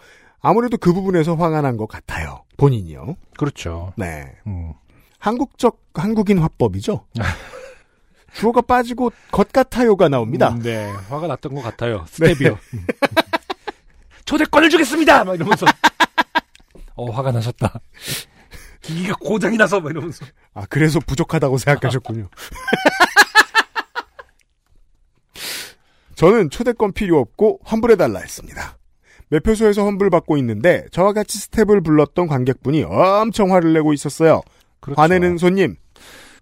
아무래도 그 부분에서 화가 난 것 같아요. 본인이요. 그렇죠. 네. 음. 한국적 한국인 화법이죠. 주어가 빠지고 것 같아요가 나옵니다. 음, 네. 화가 났던 것 같아요. 스텝이요. 음. 초대권을 주겠습니다! 막 이러면서. 어, 화가 나셨다. 기기가 고장이 나서 막 이러면서. 아 그래서 부족하다고 생각하셨군요. 저는 초대권 필요 없고 환불해달라 했습니다. 매표소에서 환불받고 있는데 저와 같이 스텝을 불렀던 관객분이 엄청 화를 내고 있었어요. 그렇죠. 화내는 손님.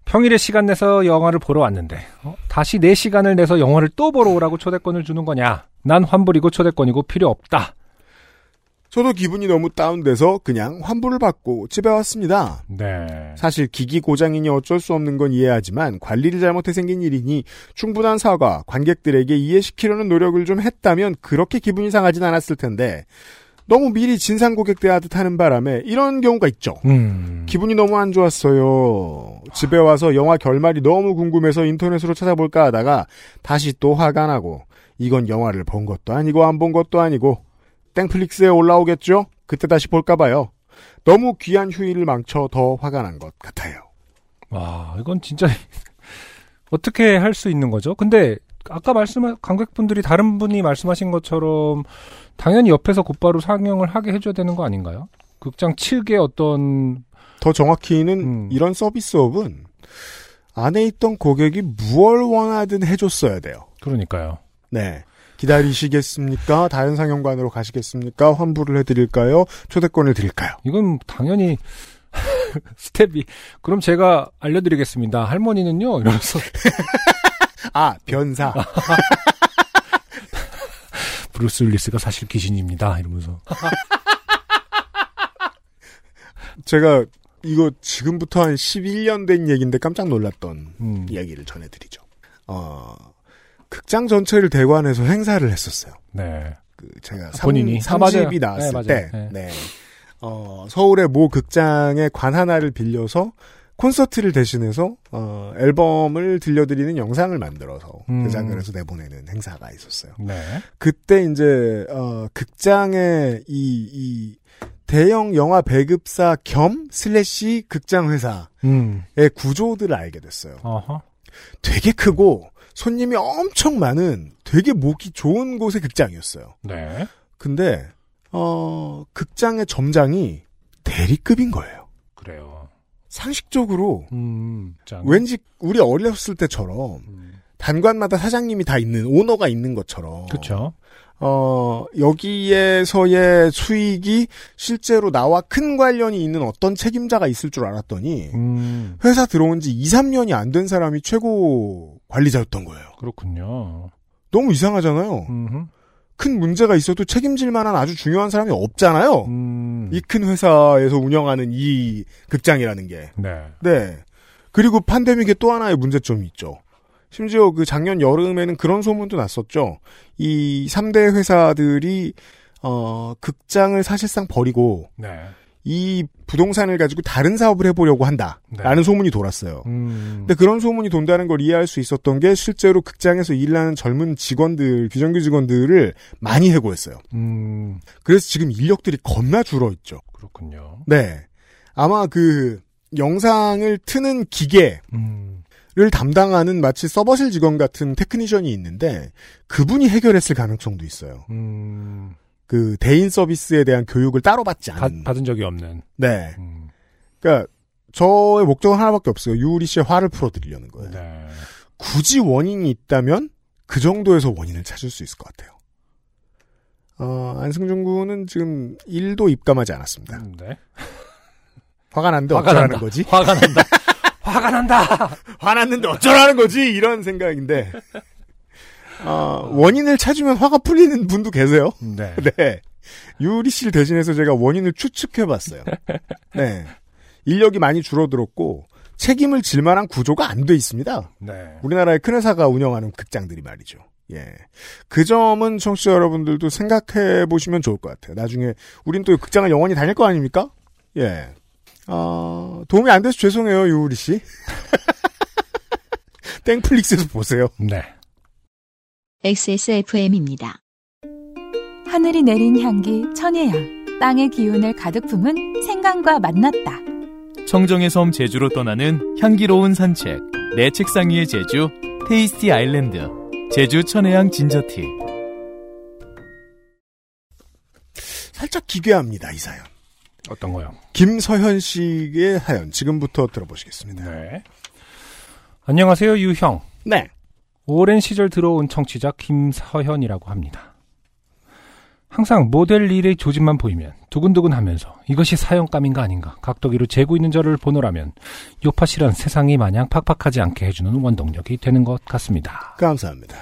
평일에 시간 내서 영화를 보러 왔는데 어? 다시 내 시간을 내서 영화를 또 보러 오라고 초대권을 주는 거냐? 난 환불이고 초대권이고 필요 없다. 저도 기분이 너무 다운돼서 그냥 환불을 받고 집에 왔습니다. 네. 사실 기기 고장이니 어쩔 수 없는 건 이해하지만 관리를 잘못해 생긴 일이니 충분한 사과, 관객들에게 이해시키려는 노력을 좀 했다면 그렇게 기분이 상하진 않았을 텐데 너무 미리 진상 고객 대하듯 하는 바람에 이런 경우가 있죠. 음. 기분이 너무 안 좋았어요. 집에 와서 영화 결말이 너무 궁금해서 인터넷으로 찾아볼까 하다가 다시 또 화가 나고 이건 영화를 본 것도 아니고 안 본 것도 아니고 땡플릭스에 올라오겠죠? 그때 다시 볼까 봐요. 너무 귀한 휴일을 망쳐 더 화가 난 것 같아요. 와, 이건 진짜 어떻게 할 수 있는 거죠? 근데 아까 말씀한 관객분들이 다른 분이 말씀하신 것처럼 당연히 옆에서 곧바로 상영을 하게 해줘야 되는 거 아닌가요? 극장 측의 어떤 더 정확히는 음. 이런 서비스업은 안에 있던 고객이 무얼 원하든 해줬어야 돼요. 그러니까요. 네. 기다리시겠습니까? 다른 상영관으로 가시겠습니까? 환불을 해드릴까요? 초대권을 드릴까요? 이건 당연히 스텝이 그럼 제가 알려드리겠습니다. 할머니는요 이러면서 아, 변사. 브루스 윌리스가 사실 귀신입니다. 이러면서 제가 이거 지금부터 한 11년 된 얘기인데 깜짝 놀랐던 음. 이야기를 전해드리죠. 어, 극장 전체를 대관해서 행사를 했었어요. 네. 그 제가 본인이? 삼, 아, 집이 맞아요. 나왔을 네. 때, 네. 네. 어, 서울의 모 극장의 관 하나를 빌려서 콘서트를 대신해서 어, 앨범을 들려드리는 영상을 만들어서 음. 대작을 해서 내보내는 행사가 있었어요. 네. 그때 이제 어, 극장의 이, 이 대형 영화 배급사 겸 slash 극장 회사의 음. 구조들을 알게 됐어요. 어허. 되게 크고 손님이 엄청 많은 되게 목이 좋은 곳의 극장이었어요. 네. 근데 어 극장의 점장이 대리급인 거예요. 상식적으로 음. 짱. 왠지 우리 어렸을 때처럼 음. 단관마다 사장님이 다 있는 오너가 있는 것처럼 그렇죠. 어 여기에서의 수익이 실제로 나와 큰 관련이 있는 어떤 책임자가 있을 줄 알았더니 음. 회사 들어온 지 2, 3년이 안 된 사람이 최고 관리자였던 거예요. 그렇군요. 너무 이상하잖아요. 음. 큰 문제가 있어도 책임질 만한 아주 중요한 사람이 없잖아요. 음. 이큰 회사에서 운영하는 이 극장이라는 게. 네. 네. 그리고 팬데믹의 또 하나의 문제점이 있죠. 심지어 그 작년 여름에는 그런 소문도 났었죠. 이 3대 회사들이 어 극장을 사실상 버리고 네. 이 부동산을 가지고 다른 사업을 해보려고 한다라는 네. 소문이 돌았어요. 음. 근데 그런 소문이 돈다는 걸 이해할 수 있었던 게 실제로 극장에서 일하는 젊은 직원들, 비정규 직원들을 많이 해고했어요. 음. 그래서 지금 인력들이 겁나 줄어 있죠. 그렇군요. 네. 아마 그 영상을 트는 기계를 음. 담당하는 마치 서버실 직원 같은 technician이 있는데 그분이 해결했을 가능성도 있어요. 음. 그 대인 서비스에 대한 교육을 따로 받지 받, 않은. 받은 적이 없는. 네. 음. 그러니까 저의 목적은 하나밖에 없어요. 유리 씨의 화를 풀어드리려는 거예요. 네. 굳이 원인이 있다면 그 정도에서 원인을 찾을 수 있을 것 같아요. 어, 안승준 군은 지금 1도 입감하지 않았습니다. 네. 화가 난데 화가 어쩌라는 난다. 거지? 화가 난다. 화가 난다. 화났는데 어쩌라는 거지? 이런 생각인데. 어, 원인을 찾으면 화가 풀리는 분도 계세요. 네. 네. 유리 씨를 대신해서 제가 원인을 추측해봤어요. 네. 인력이 많이 줄어들었고, 책임을 질 만한 구조가 안 돼 있습니다. 네. 우리나라의 큰 회사가 운영하는 극장들이 말이죠. 예. 그 점은 청취자 여러분들도 생각해 보시면 좋을 것 같아요. 나중에 우린 또 극장을 영원히 다닐 거 아닙니까? 예. 어, 도움이 안 돼서 죄송해요, 유우리 씨. 땡플릭스에서 보세요. 네. XSFM입니다. 하늘이 내린 향기 천혜향 땅의 기운을 가득 품은 생강과 만났다. 청정의 섬 제주로 떠나는 향기로운 산책 내 책상 위의 제주 테이스티 아일랜드 제주 천혜향 진저티 살짝 기괴합니다, 이 사연. 어떤 거요? 김서현 씨의 사연 지금부터 들어보시겠습니다. 네. 안녕하세요, 유형. 네. 오랜 시절 들어온 청취자 김서현이라고 합니다. 항상 모델 리레이 조짐만 보이면 두근두근 하면서 이것이 사형감인가 아닌가 각도기로 재고 있는 저를 보노라면 요파시란 세상이 마냥 팍팍하지 않게 해주는 원동력이 되는 것 같습니다. 감사합니다.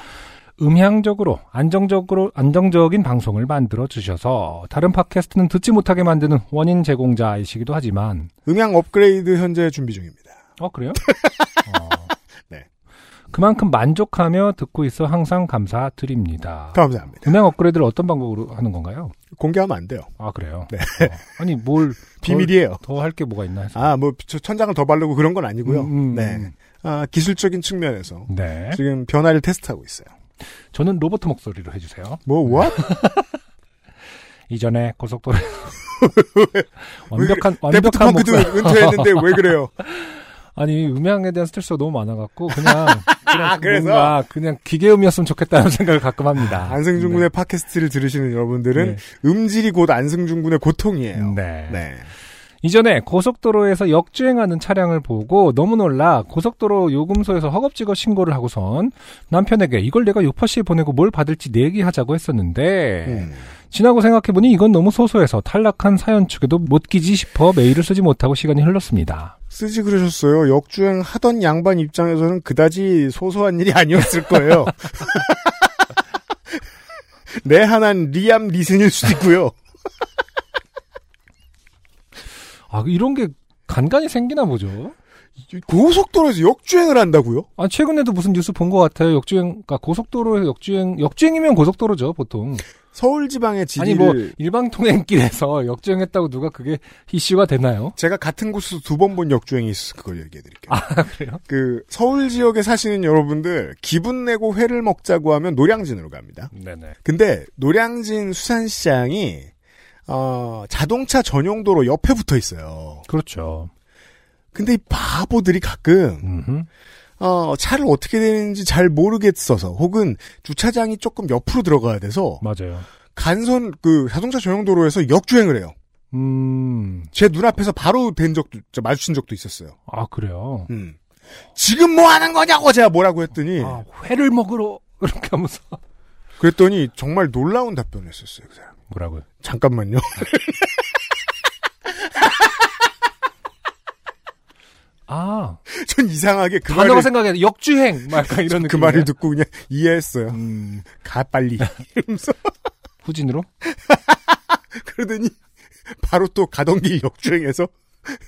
음향적으로 안정적으로 안정적인 방송을 만들어 주셔서 다른 팟캐스트는 듣지 못하게 만드는 원인 제공자이시기도 하지만 음향 업그레이드 현재 준비 중입니다. 어 그래요? 어. 네. 그만큼 만족하며 듣고 있어 항상 감사드립니다. 감사합니다. 음향 업그레이드를 어떤 방법으로 하는 건가요? 공개하면 안 돼요. 아 그래요? 네. 어. 아니 뭘 비밀이에요. 더 할 게 뭐가 있나 해서. 아, 뭐, 저 천장을 더 바르고 그런 건 아니고요. 음, 음, 네. 음. 아, 기술적인 측면에서 네. 지금 변화를 테스트하고 있어요. 저는 로봇 목소리로 해주세요. 뭐, what? 이전에 고속도로 완벽한 데프트 완벽한 펑크도 목소리. 은퇴했는데 왜 그래요? 아니 음향에 대한 스트레스가 너무 많아갖고 그냥 그냥 아, 그래서? 뭔가 그냥 기계음이었으면 좋겠다는 생각을 가끔 합니다. 안승준 군의 팟캐스트를 들으시는 여러분들은 음질이 곧 안승준 군의 고통이에요. 네. 네. 이전에 고속도로에서 역주행하는 차량을 보고 너무 놀라 고속도로 요금소에서 허겁지겁 신고를 하고선 남편에게 이걸 내가 요파시에 보내고 뭘 받을지 내기하자고 했었는데 음. 지나고 생각해보니 이건 너무 소소해서 탈락한 사연 축에도 못 끼지 싶어 메일을 쓰지 못하고 시간이 흘렀습니다. 쓰지 그러셨어요. 역주행 하던 양반 입장에서는 그다지 소소한 일이 아니었을 거예요. 내 하나는 리암 리슨일 수도 있고요. 아 이런 게 간간히 생기나 보죠. 고속도로에서 역주행을 한다고요? 아 최근에도 무슨 뉴스 본 것 같아요. 역주행, 그러니까 고속도로에서 역주행, 역주행이면 고속도로죠 보통. 서울 지방의 지리를 아니 뭐 일방 통행길에서 역주행했다고 누가 그게 이슈가 되나요? 제가 같은 곳에서 두 번 본 역주행이 있어서 그걸 얘기해 드릴게요. 아 그래요? 그 서울 지역에 사시는 여러분들 기분 내고 회를 먹자고 하면 노량진으로 갑니다. 네네. 근데 노량진 수산시장이 어, 자동차 전용도로 옆에 붙어 있어요. 그렇죠. 근데 이 바보들이 가끔 음흠. 어, 차를 어떻게 되는지 잘 모르겠어서 혹은 주차장이 조금 옆으로 들어가야 돼서 맞아요. 간선 그 자동차 전용 도로에서 역주행을 해요. 음, 제 눈앞에서 바로 된 적도 저 마주친 적도 있었어요. 아 그래요. 음. 지금 뭐 하는 거냐고 제가 뭐라고 했더니 아 회를 먹으러 이렇게 하면서 그랬더니 정말 놀라운 답변을 했었어요. 그 사람. 뭐라고요? 잠깐만요. 아 전 이상하게 그 단어가 말을 생각해 역주행 막 이런 느낌. 그 말을 듣고 그냥 이해했어요. 음, 가 빨리. 이러면서 후진으로? 그러더니 바로 또 가던 길 역주행해서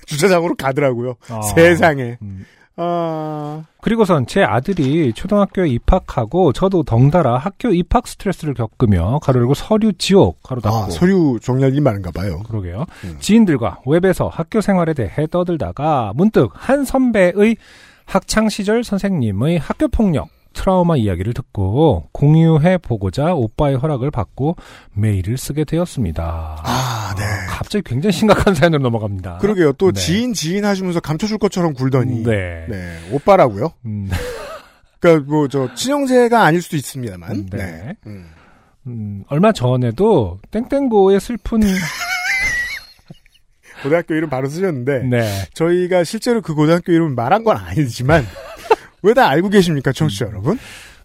주차장으로 가더라고요. 아. 세상에. 음. 아, 그리고선 제 아들이 초등학교에 입학하고 저도 덩달아 학교 입학 스트레스를 겪으며 가로 열고 서류 지옥 가로 닫고 아, 서류 정리할 일 많은가 봐요. 그러게요. 음. 지인들과 웹에서 학교 생활에 대해 떠들다가 문득 한 선배의 학창 시절 선생님의 학교 폭력 트라우마 이야기를 듣고 공유해 보고자 오빠의 허락을 받고 메일을 쓰게 되었습니다. 아, 네. 갑자기 굉장히 심각한 사연으로 넘어갑니다. 그러게요. 또 네. 지인 지인 하시면서 감춰줄 것처럼 굴더니. 네. 네, 오빠라고요. 음, 그러니까 뭐 저 친형제가 아닐 수도 있습니다만. 네. 네. 음. 음, 얼마 전에도 땡땡고의 슬픈 고등학교 이름 바로 쓰셨는데 네. 저희가 실제로 그 고등학교 이름을 말한 건 아니지만 왜 다 알고 계십니까, 청취자 여러분?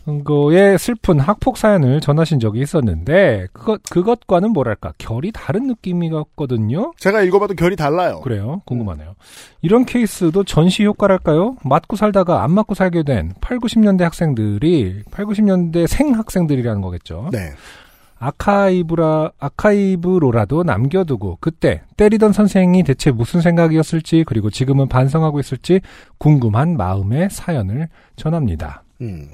그거의 슬픈 학폭 사연을 전하신 적이 있었는데 그것 그것과는 뭐랄까 결이 다른 느낌이었거든요. 제가 읽어봐도 결이 달라요. 그래요? 궁금하네요. 이런 케이스도 전시 효과랄까요? 맞고 살다가 안 맞고 살게 된 8, 90년대 학생들이 8, 90년대 생 학생들이라는 거겠죠. 네. 아카이브라 아카이브로라도 남겨두고 그때 때리던 선생이 대체 무슨 생각이었을지 그리고 지금은 반성하고 있을지 궁금한 마음의 사연을 전합니다. 음,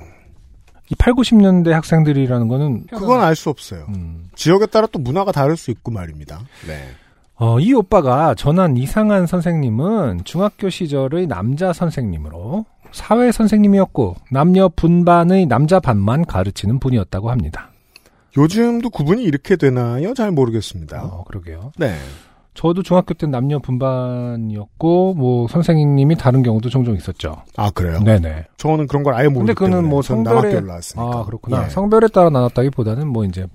이 8, 90년대 학생들이라는 거는 그건 알 수 없어요. 음. 지역에 따라 또 문화가 다를 수 있고 말입니다. 네. 어, 이 오빠가 전한 이상한 선생님은 중학교 시절의 남자 선생님으로 사회 선생님이었고 남녀 분반의 남자 반만 가르치는 분이었다고 합니다. 요즘도 구분이 이렇게 되나요? 잘 모르겠습니다. 어, 그러게요. 네. 저도 중학교 때 남녀 분반이었고 뭐 선생님이 다른 경우도 종종 있었죠. 아, 그래요? 네네. 저는 그런 걸 아예 모르기 근데 그거는 때문에 뭐전 성별에- 나왔으니까. 아 그렇구나. 예. 성별에 따라 나눴다기보다는 뭐 이제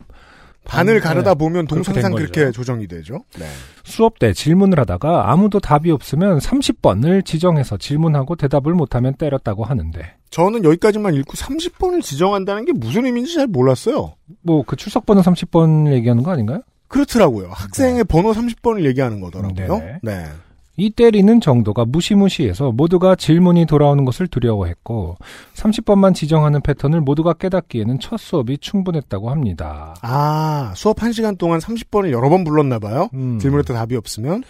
반을 네. 가르다 보면 그렇게 동상상 된 그렇게 거죠. 조정이 되죠. 네. 수업 때 질문을 하다가 아무도 답이 없으면 30번을 지정해서 질문하고 대답을 못하면 때렸다고 하는데 저는 여기까지만 읽고 30번을 지정한다는 게 무슨 의미인지 잘 몰랐어요. 뭐 그 출석 번호 30번 얘기하는 거 아닌가요? 그렇더라고요. 학생의 번호 30번을 얘기하는 거더라고요. 네네. 네. 이 때리는 정도가 무시무시해서 모두가 질문이 돌아오는 것을 두려워했고 30번만 지정하는 패턴을 모두가 깨닫기에는 첫 수업이 충분했다고 합니다. 아, 수업 1시간 동안 30번을 여러 번 불렀나 봐요. 음. 질문했다 답이 없으면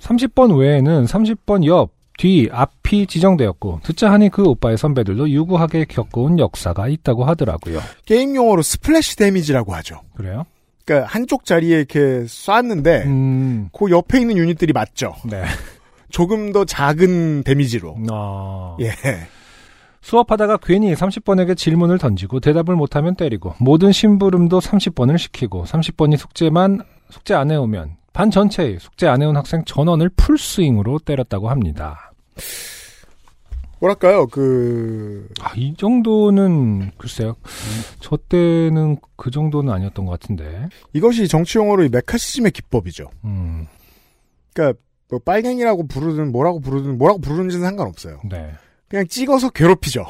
30번 외에는 30번 옆, 뒤, 앞이 지정되었고 듣자 하니 그 오빠의 선배들도 유구하게 겪어온 역사가 있다고 하더라고요. 게임 용어로 splash damage라고 하죠. 그래요? 그러니까 한쪽 자리에 이렇게 쐈는데 음, 그 옆에 있는 유닛들이 맞죠. 네. 조금 더 작은 데미지로. 아. 예. 수업하다가 괜히 30번에게 질문을 던지고 대답을 못하면 때리고 모든 심부름도 30번을 시키고 30번이 숙제만 숙제 안 해오면 반 전체의 숙제 안 해온 학생 전원을 풀스윙으로 때렸다고 합니다. 뭐랄까요, 그, 아, 이 정도는 글쎄요. 저 때는 그 정도는 아니었던 것 같은데. 이것이 정치 용어로 이 메카시즘의 기법이죠. 음, 그러니까 뭐 빨갱이라고 부르든 뭐라고 부르든 뭐라고 부르는지는 상관없어요. 네. 그냥 찍어서 괴롭히죠.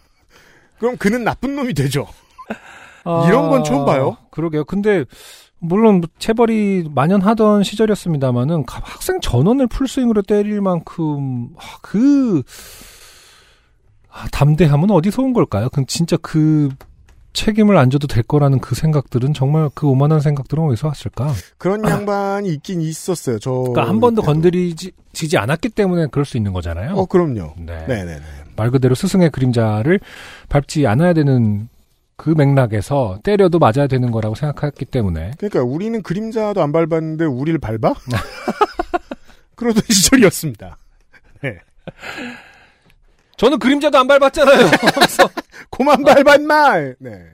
그럼 그는 나쁜 놈이 되죠. 이런 건 처음 봐요. 아, 그러게요. 근데 물론 체벌이 만연하던 시절이었습니다만은 학생 전원을 풀스윙으로 때릴 만큼 아, 그 아, 담대함은 어디서 온 걸까요? 그 진짜 그 책임을 안 져도 될 거라는 그 생각들은 정말 그 오만한 생각들은 어디서 왔을까? 그런 양반이 있긴 있었어요. 저. 그러니까 한 번도. 건드리지 않았기 때문에 그럴 수 있는 거잖아요. 어, 그럼요. 네. 네네네. 말 그대로 스승의 그림자를 밟지 않아야 되는 그 맥락에서 때려도 맞아야 되는 거라고 생각했기 때문에 그러니까 우리는 그림자도 안 밟았는데 우리를 밟아? 그러던 시절이었습니다. 네. 저는 그림자도 안 밟았잖아요. 고만 밟았나? 네.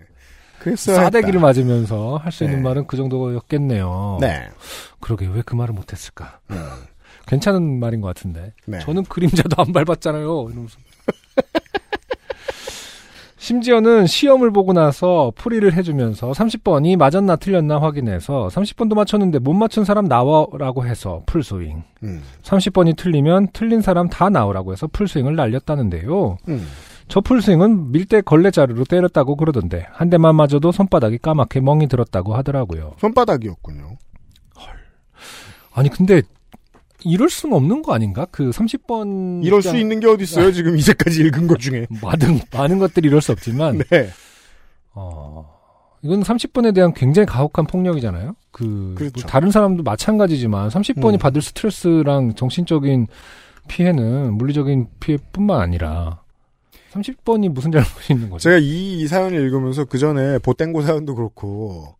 그랬어요. 싸대기를 맞으면서 할수 있는 네. 말은 그 정도였겠네요. 네. 그러게 왜 그 말을 못했을까? 음. 괜찮은 말인 것 같은데. 네. 저는 그림자도 안 밟았잖아요. 이러면서. 심지어는 시험을 보고 나서 풀이를 해주면서 30번이 맞았나 틀렸나 확인해서 30번도 맞췄는데 못 맞춘 사람 나와라고 해서 풀스윙. 음. 30번이 틀리면 틀린 사람 다 나오라고 해서 풀스윙을 날렸다는데요. 음. 저 풀스윙은 밀대 걸레 자루로 때렸다고 그러던데 한 대만 맞아도 손바닥이 까맣게 멍이 들었다고 하더라고요. 손바닥이었군요. 아니 근데 이럴 수는 없는 거 아닌가? 그 30번 이럴 수 있는 게 어디 있어요? 지금 이제까지 읽은 것 중에. 많은 많은 것들이 이럴 수 없지만 네. 어 이건 30번에 대한 굉장히 가혹한 폭력이잖아요. 그 그렇죠. 뭐 다른 사람도 마찬가지지만 30번이 음. 받을 스트레스랑 정신적인 피해는 물리적인 피해뿐만 아니라 30번이 무슨 잘못이 있는 거죠? 제가 이, 이 사연을 읽으면서 그 전에 보땡고 사연도 그렇고,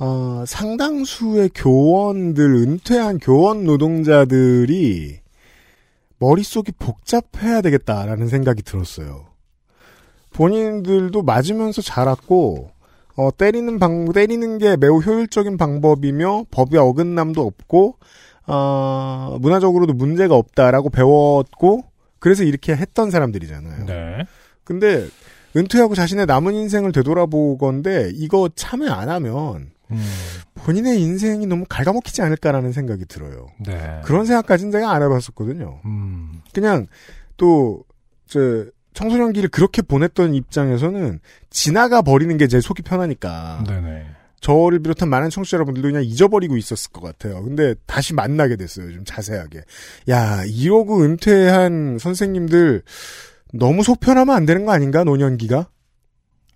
어, 상당수의 교원들, 은퇴한 교원 노동자들이 머릿속이 복잡해야 되겠다라는 생각이 들었어요. 본인들도 맞으면서 자랐고, 어, 때리는 방, 때리는 게 매우 효율적인 방법이며 법의 어긋남도 없고, 어, 문화적으로도 문제가 없다라고 배웠고, 그래서 이렇게 했던 사람들이잖아요. 네. 근데 은퇴하고 자신의 남은 인생을 되돌아보건데 이거 참여 안 하면 음, 본인의 인생이 너무 갉아먹히지 않을까라는 생각이 들어요. 네. 그런 생각까지는 제가 안 해봤었거든요. 음, 그냥 또 저 청소년기를 그렇게 보냈던 입장에서는 지나가 버리는 게 제 속이 편하니까 네네. 저를 비롯한 많은 청취자 여러분들도 그냥 잊어버리고 있었을 것 같아요. 근데 다시 만나게 됐어요. 좀 자세하게. 야 이러고 은퇴한 선생님들 너무 속편하면 안 되는 거 아닌가 노년기가?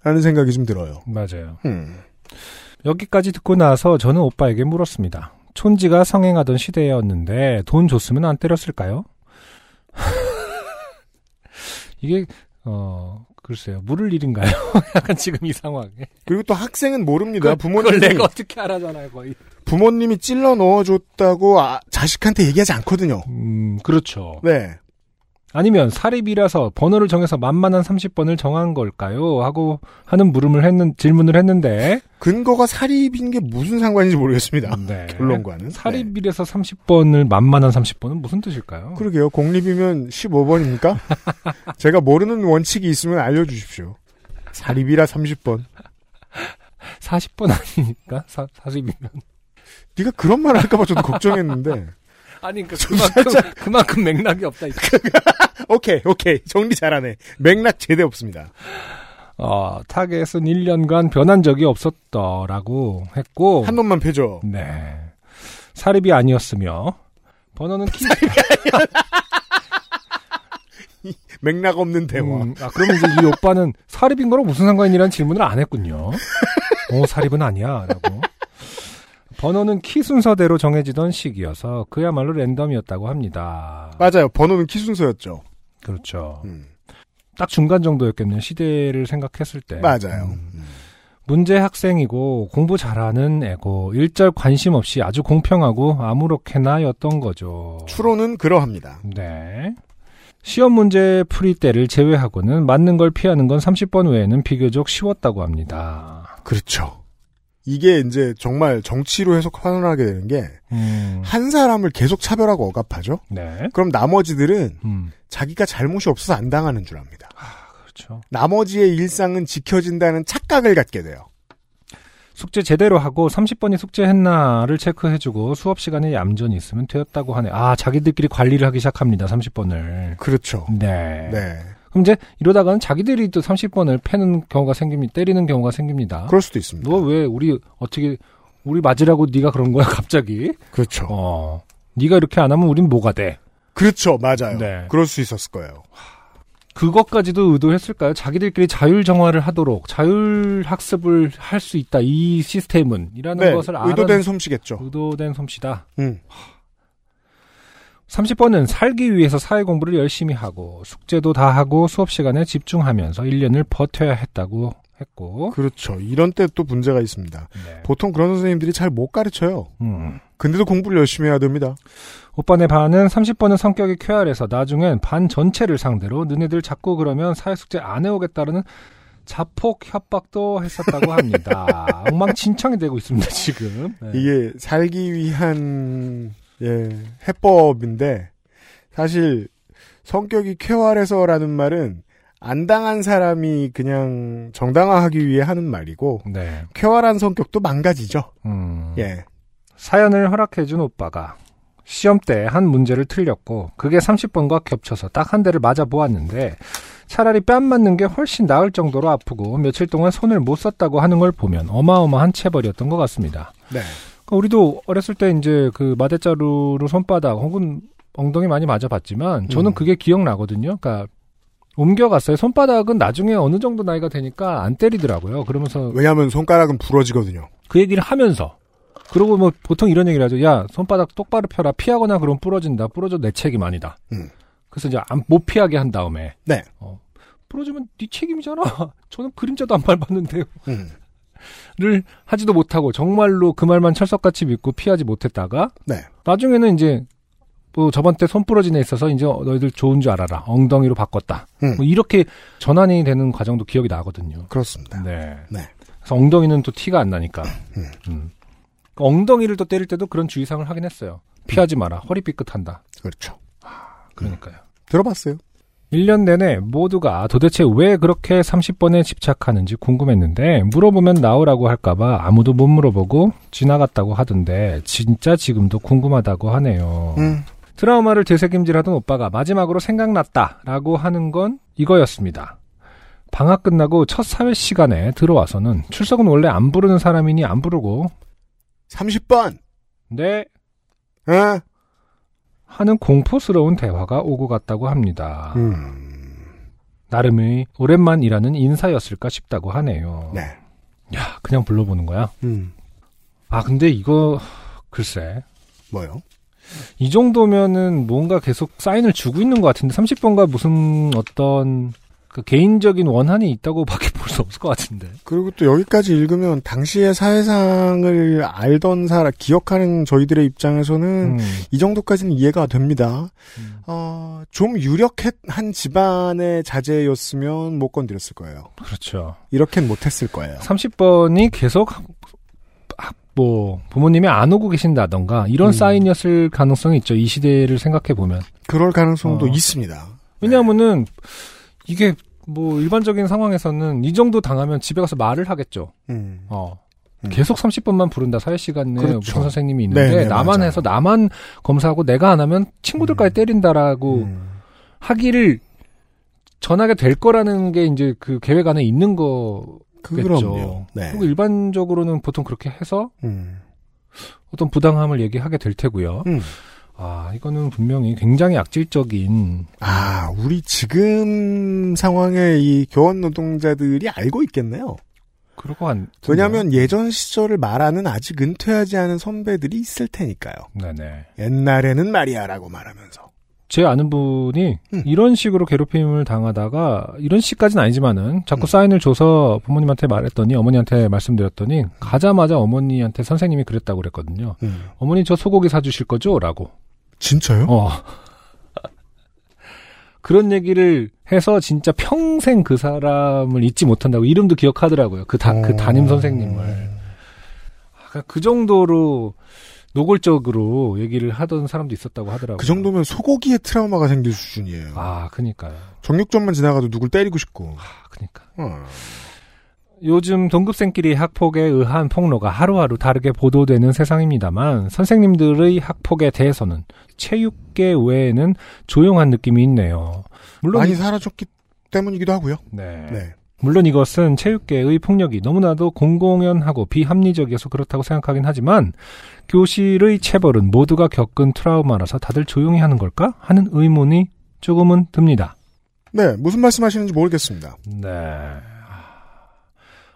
라는 생각이 좀 들어요. 맞아요. 음. 여기까지 듣고 나서 저는 오빠에게 물었습니다. 촌지가 성행하던 시대였는데 돈 줬으면 안 때렸을까요? 이게 어 글쎄요 물을 일인가요? 약간 지금 이 상황에 그리고 또 학생은 모릅니다. 그걸 부모님이 내가 어떻게 알아잖아요 거의. 부모님이 찔러 넣어줬다고 아, 자식한테 얘기하지 않거든요. 음 그렇죠. 네. 아니면 사립이라서 번호를 정해서 만만한 30번을 정한 걸까요? 하고 하는 물음을 했는 질문을 했는데 근거가 사립인 게 무슨 상관인지 모르겠습니다. 네. 결론과는. 사립이라서 30번을 만만한 30번은 무슨 뜻일까요? 네. 그러게요. 공립이면 15번입니까? 제가 모르는 원칙이 있으면 알려주십시오. 사립이라 30번. 40번 아니니까 사, 사립이면 네가 그런 말 할까봐 저도 걱정했는데. 아니 그러니까 그만큼 그만큼 맥락이 없다. 오케이, 오케이. 정리 잘하네. 맥락 제대 없습니다. 어, 타겟은 1년간 변한 적이 없었더라고 했고 한 놈만 패죠. 네. 사립이 아니었으며 번호는 키 맥락 없는 대화. 음, 아, 그러면 이제 이 오빠는 사립인 거랑 무슨 상관이라는 질문을 안 했군요. 어, 사립은 아니야. 라고. 번호는 키 순서대로 정해지던 시기여서 그야말로 랜덤이었다고 합니다. 맞아요. 번호는 키 순서였죠. 그렇죠. 음. 딱 중간 정도였겠네요. 시대를 생각했을 때. 맞아요. 음. 문제 학생이고 공부 잘하는 애고 일절 관심 없이 아주 공평하고 아무렇게나였던 거죠. 추론은 그러합니다. 네. 시험 문제 풀이 때를 제외하고는 맞는 걸 피하는 건 30번 외에는 비교적 쉬웠다고 합니다. 그렇죠. 이게 이제 정말 정치로 해석 환원하게 되는 게한 음, 사람을 계속 차별하고 억압하죠. 네. 그럼 나머지들은 음, 자기가 잘못이 없어서 안 당하는 줄 압니다. 그렇죠. 나머지의 일상은 지켜진다는 착각을 갖게 돼요. 숙제 제대로 하고 30번이 숙제했나를 체크해주고 수업 시간에 얌전히 있으면 되었다고 하네. 아, 자기들끼리 관리를 하기 시작합니다. 30번을. 그렇죠. 네. 네. 그럼 이제 이러다가는 자기들이 또 30번을 패는 경우가 생깁니다. 때리는 경우가 생깁니다. 그럴 수도 있습니다. 너 왜 우리 어떻게 우리 맞으라고 네가 그런 거야 갑자기? 그렇죠. 어. 네가 이렇게 안 하면 우린 뭐가 돼? 그렇죠. 맞아요. 네. 그럴 수 있었을 거예요. 그것까지도 의도했을까요? 자기들끼리 자율 정화를 하도록 자율 학습을 할 수 있다. 이 시스템은 이라는 네. 것을 의도된 솜씨겠죠. 의도된 솜씨다. 음. 30번은 살기 위해서 사회 공부를 열심히 하고 숙제도 다 하고 수업 시간에 집중하면서 1년을 버텨야 했다고 했고 그렇죠. 이런 때 또 문제가 있습니다. 네. 보통 그런 선생님들이 잘 못 가르쳐요. 음. 근데도 공부를 열심히 해야 됩니다. 오빠네 반은 30번은 성격이 쾌활해서 나중엔 반 전체를 상대로 너네들 자꾸 그러면 사회 숙제 안 해오겠다는 자폭 협박도 했었다고 합니다. 엉망진창이 되고 있습니다, 지금. 네. 이게 살기 위한 예, 해법인데 사실 성격이 쾌활해서라는 말은 안 당한 사람이 그냥 정당화하기 위해 하는 말이고 네. 쾌활한 성격도 망가지죠. 음. 예. 사연을 허락해준 오빠가 시험 때 한 문제를 틀렸고 그게 30번과 겹쳐서 딱 한 대를 맞아 보았는데 차라리 뺨 맞는 게 훨씬 나을 정도로 아프고 며칠 동안 손을 못 썼다고 하는 걸 보면 어마어마한 체벌이었던 것 같습니다. 네. 우리도 어렸을 때 이제 그 마대자루로 손바닥 혹은 엉덩이 많이 맞아봤지만 저는 음. 그게 기억나거든요. 그러니까 옮겨갔어요. 손바닥은 나중에 어느 정도 나이가 되니까 안 때리더라고요. 그러면서 왜냐하면 손가락은 부러지거든요. 그 얘기를 하면서 그리고 뭐 보통 이런 얘기를 하죠. 야 손바닥 똑바로 펴라. 피하거나 그럼 부러진다. 부러져 내 책임 아니다. 음. 그래서 이제 안- 못 피하게 한 다음에 네. 어, 부러지면 네 책임이잖아. 저는 그림자도 안 밟았는데요. 음. 를 하지도 못하고 정말로 그 말만 철석같이 믿고 피하지 못했다가 네. 나중에는 이제 뭐 저번 때 손 부러진 애 있어서 이제 너희들 좋은 줄 알아라 엉덩이로 바꿨다 음. 뭐 이렇게 전환이 되는 과정도 기억이 나거든요. 그렇습니다. 네. 네. 그래서 엉덩이는 또 티가 안 나니까 음. 음. 그 엉덩이를 또 때릴 때도 그런 주의사항을 하긴 했어요. 피하지 마라 허리 삐끗한다. 그렇죠. 그러니까요. 들어봤어요. 1년 내내 모두가 도대체 왜 그렇게 30번에 집착하는지 궁금했는데 물어보면 나오라고 할까봐 아무도 못 물어보고 지나갔다고 하던데 진짜 지금도 궁금하다고 하네요. 음. 트라우마를 되새김질하던 오빠가 마지막으로 생각났다라고 하는 건 이거였습니다. 방학 끝나고 첫 사회 시간에 들어와서는 출석은 원래 안 부르는 사람이니 안 부르고 30번. 네 에? 하는 공포스러운 대화가 오고 갔다고 합니다. 음. 나름의 오랜만이라는 인사였을까 싶다고 하네요. 네. 야, 그냥 불러보는 거야? 음. 아, 근데 이거, 글쎄. 뭐요? 이 정도면은 뭔가 계속 사인을 주고 있는 것 같은데, 30번가 무슨 어떤, 그 개인적인 원한이 있다고 밖에 볼 수 없을 것 같은데. 그리고 또 여기까지 읽으면 당시의 사회상을 알던 사람, 기억하는 저희들의 입장에서는 음, 이 정도까지는 이해가 됩니다. 음. 어, 좀 유력한 집안의 자제였으면 못 건드렸을 거예요. 그렇죠. 이렇게는 못했을 거예요. 30번이 계속, 뭐, 부모님이 안 오고 계신다던가, 이런 음. 사인이었을 가능성이 있죠. 이 시대를 생각해 보면. 그럴 가능성도 어. 있습니다. 왜냐하면은 이게 뭐 일반적인 상황에서는 이 정도 당하면 집에 가서 말을 하겠죠. 음. 어. 음. 계속 30번만 부른다 사회 시간에 그렇죠. 무슨 선생님이 있는데 네, 네, 나만 맞아요. 해서 나만 검사하고 내가 안 하면 친구들까지 때린다라고 음. 하기를 전하게 될 거라는 게 이제 그 계획 안에 있는 거겠죠. 그럼요. 네. 그리고 일반적으로는 보통 그렇게 해서 음. 어떤 부당함을 얘기하게 될 테고요. 음. 아 이거는 분명히 굉장히 악질적인 아, 우리 지금 상황에 이 교원 노동자들이 알고 있겠네요. 그럴 것 같. 왜냐하면 예전 시절을 말하는 아직 은퇴하지 않은 선배들이 있을 테니까요. 네네. 옛날에는 말이야라고 말하면서. 제 아는 분이 음. 이런 식으로 괴롭힘을 당하다가 이런 식까지는 아니지만은 자꾸 음. 사인을 줘서 부모님한테 말했더니 어머니한테 말씀드렸더니 가자마자 어머니한테 선생님이 그랬다고 그랬거든요. 음. 어머니 저 소고기 사주실 거죠? 라고. 진짜요? 어. 그런 얘기를 해서 진짜 평생 그 사람을 잊지 못한다고 이름도 기억하더라고요. 그, 다, 그 담임 선생님을. 아, 그 정도로 노골적으로 얘기를 하던 사람도 있었다고 하더라고요. 그 정도면 소고기에 트라우마가 생길 수준이에요. 아, 그니까요. 정육점만 지나가도 누굴 때리고 싶고. 아, 그니까. 어. 요즘 동급생끼리 학폭에 의한 폭로가 하루하루 다르게 보도되는 세상입니다만 선생님들의 학폭에 대해서는 체육계 외에는 조용한 느낌이 있네요. 물론 많이 이- 사라졌기 때문이기도 하고요. 네. 네. 물론 이것은 체육계의 폭력이 너무나도 공공연하고 비합리적이어서 그렇다고 생각하긴 하지만 교실의 체벌은 모두가 겪은 트라우마라서 다들 조용히 하는 걸까 하는 의문이 조금은 듭니다. 네, 무슨 말씀하시는지 모르겠습니다. 네.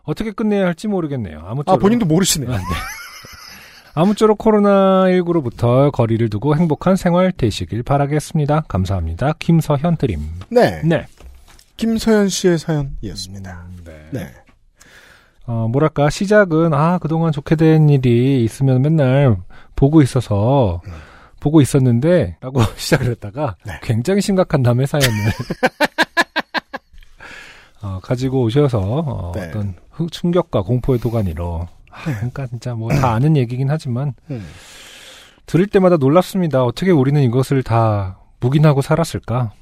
어떻게 끝내야 할지 모르겠네요. 아무쪼록 아, 본인도 모르시네요. 아, 네. 아무쪼록 코로나19로부터 거리를 두고 행복한 생활 되시길 바라겠습니다. 감사합니다. 김서현 드림. 네. 네. 김서연 씨의 사연이었습니다. 네. 네. 어, 뭐랄까, 시작은, 아, 그동안 좋게 된 일이 있으면 맨날 보고 있어서, 음. 보고 있었는데, 라고 시작을 했다가, 네. 굉장히 심각한 남의 사연을, 어, 가지고 오셔서, 어, 네. 떤 충격과 공포의 도가니로, 아, 그러니까 진짜 뭐 다 아는 얘기긴 하지만, 음. 들을 때마다 놀랍습니다. 어떻게 우리는 이것을 다 묵인하고 살았을까?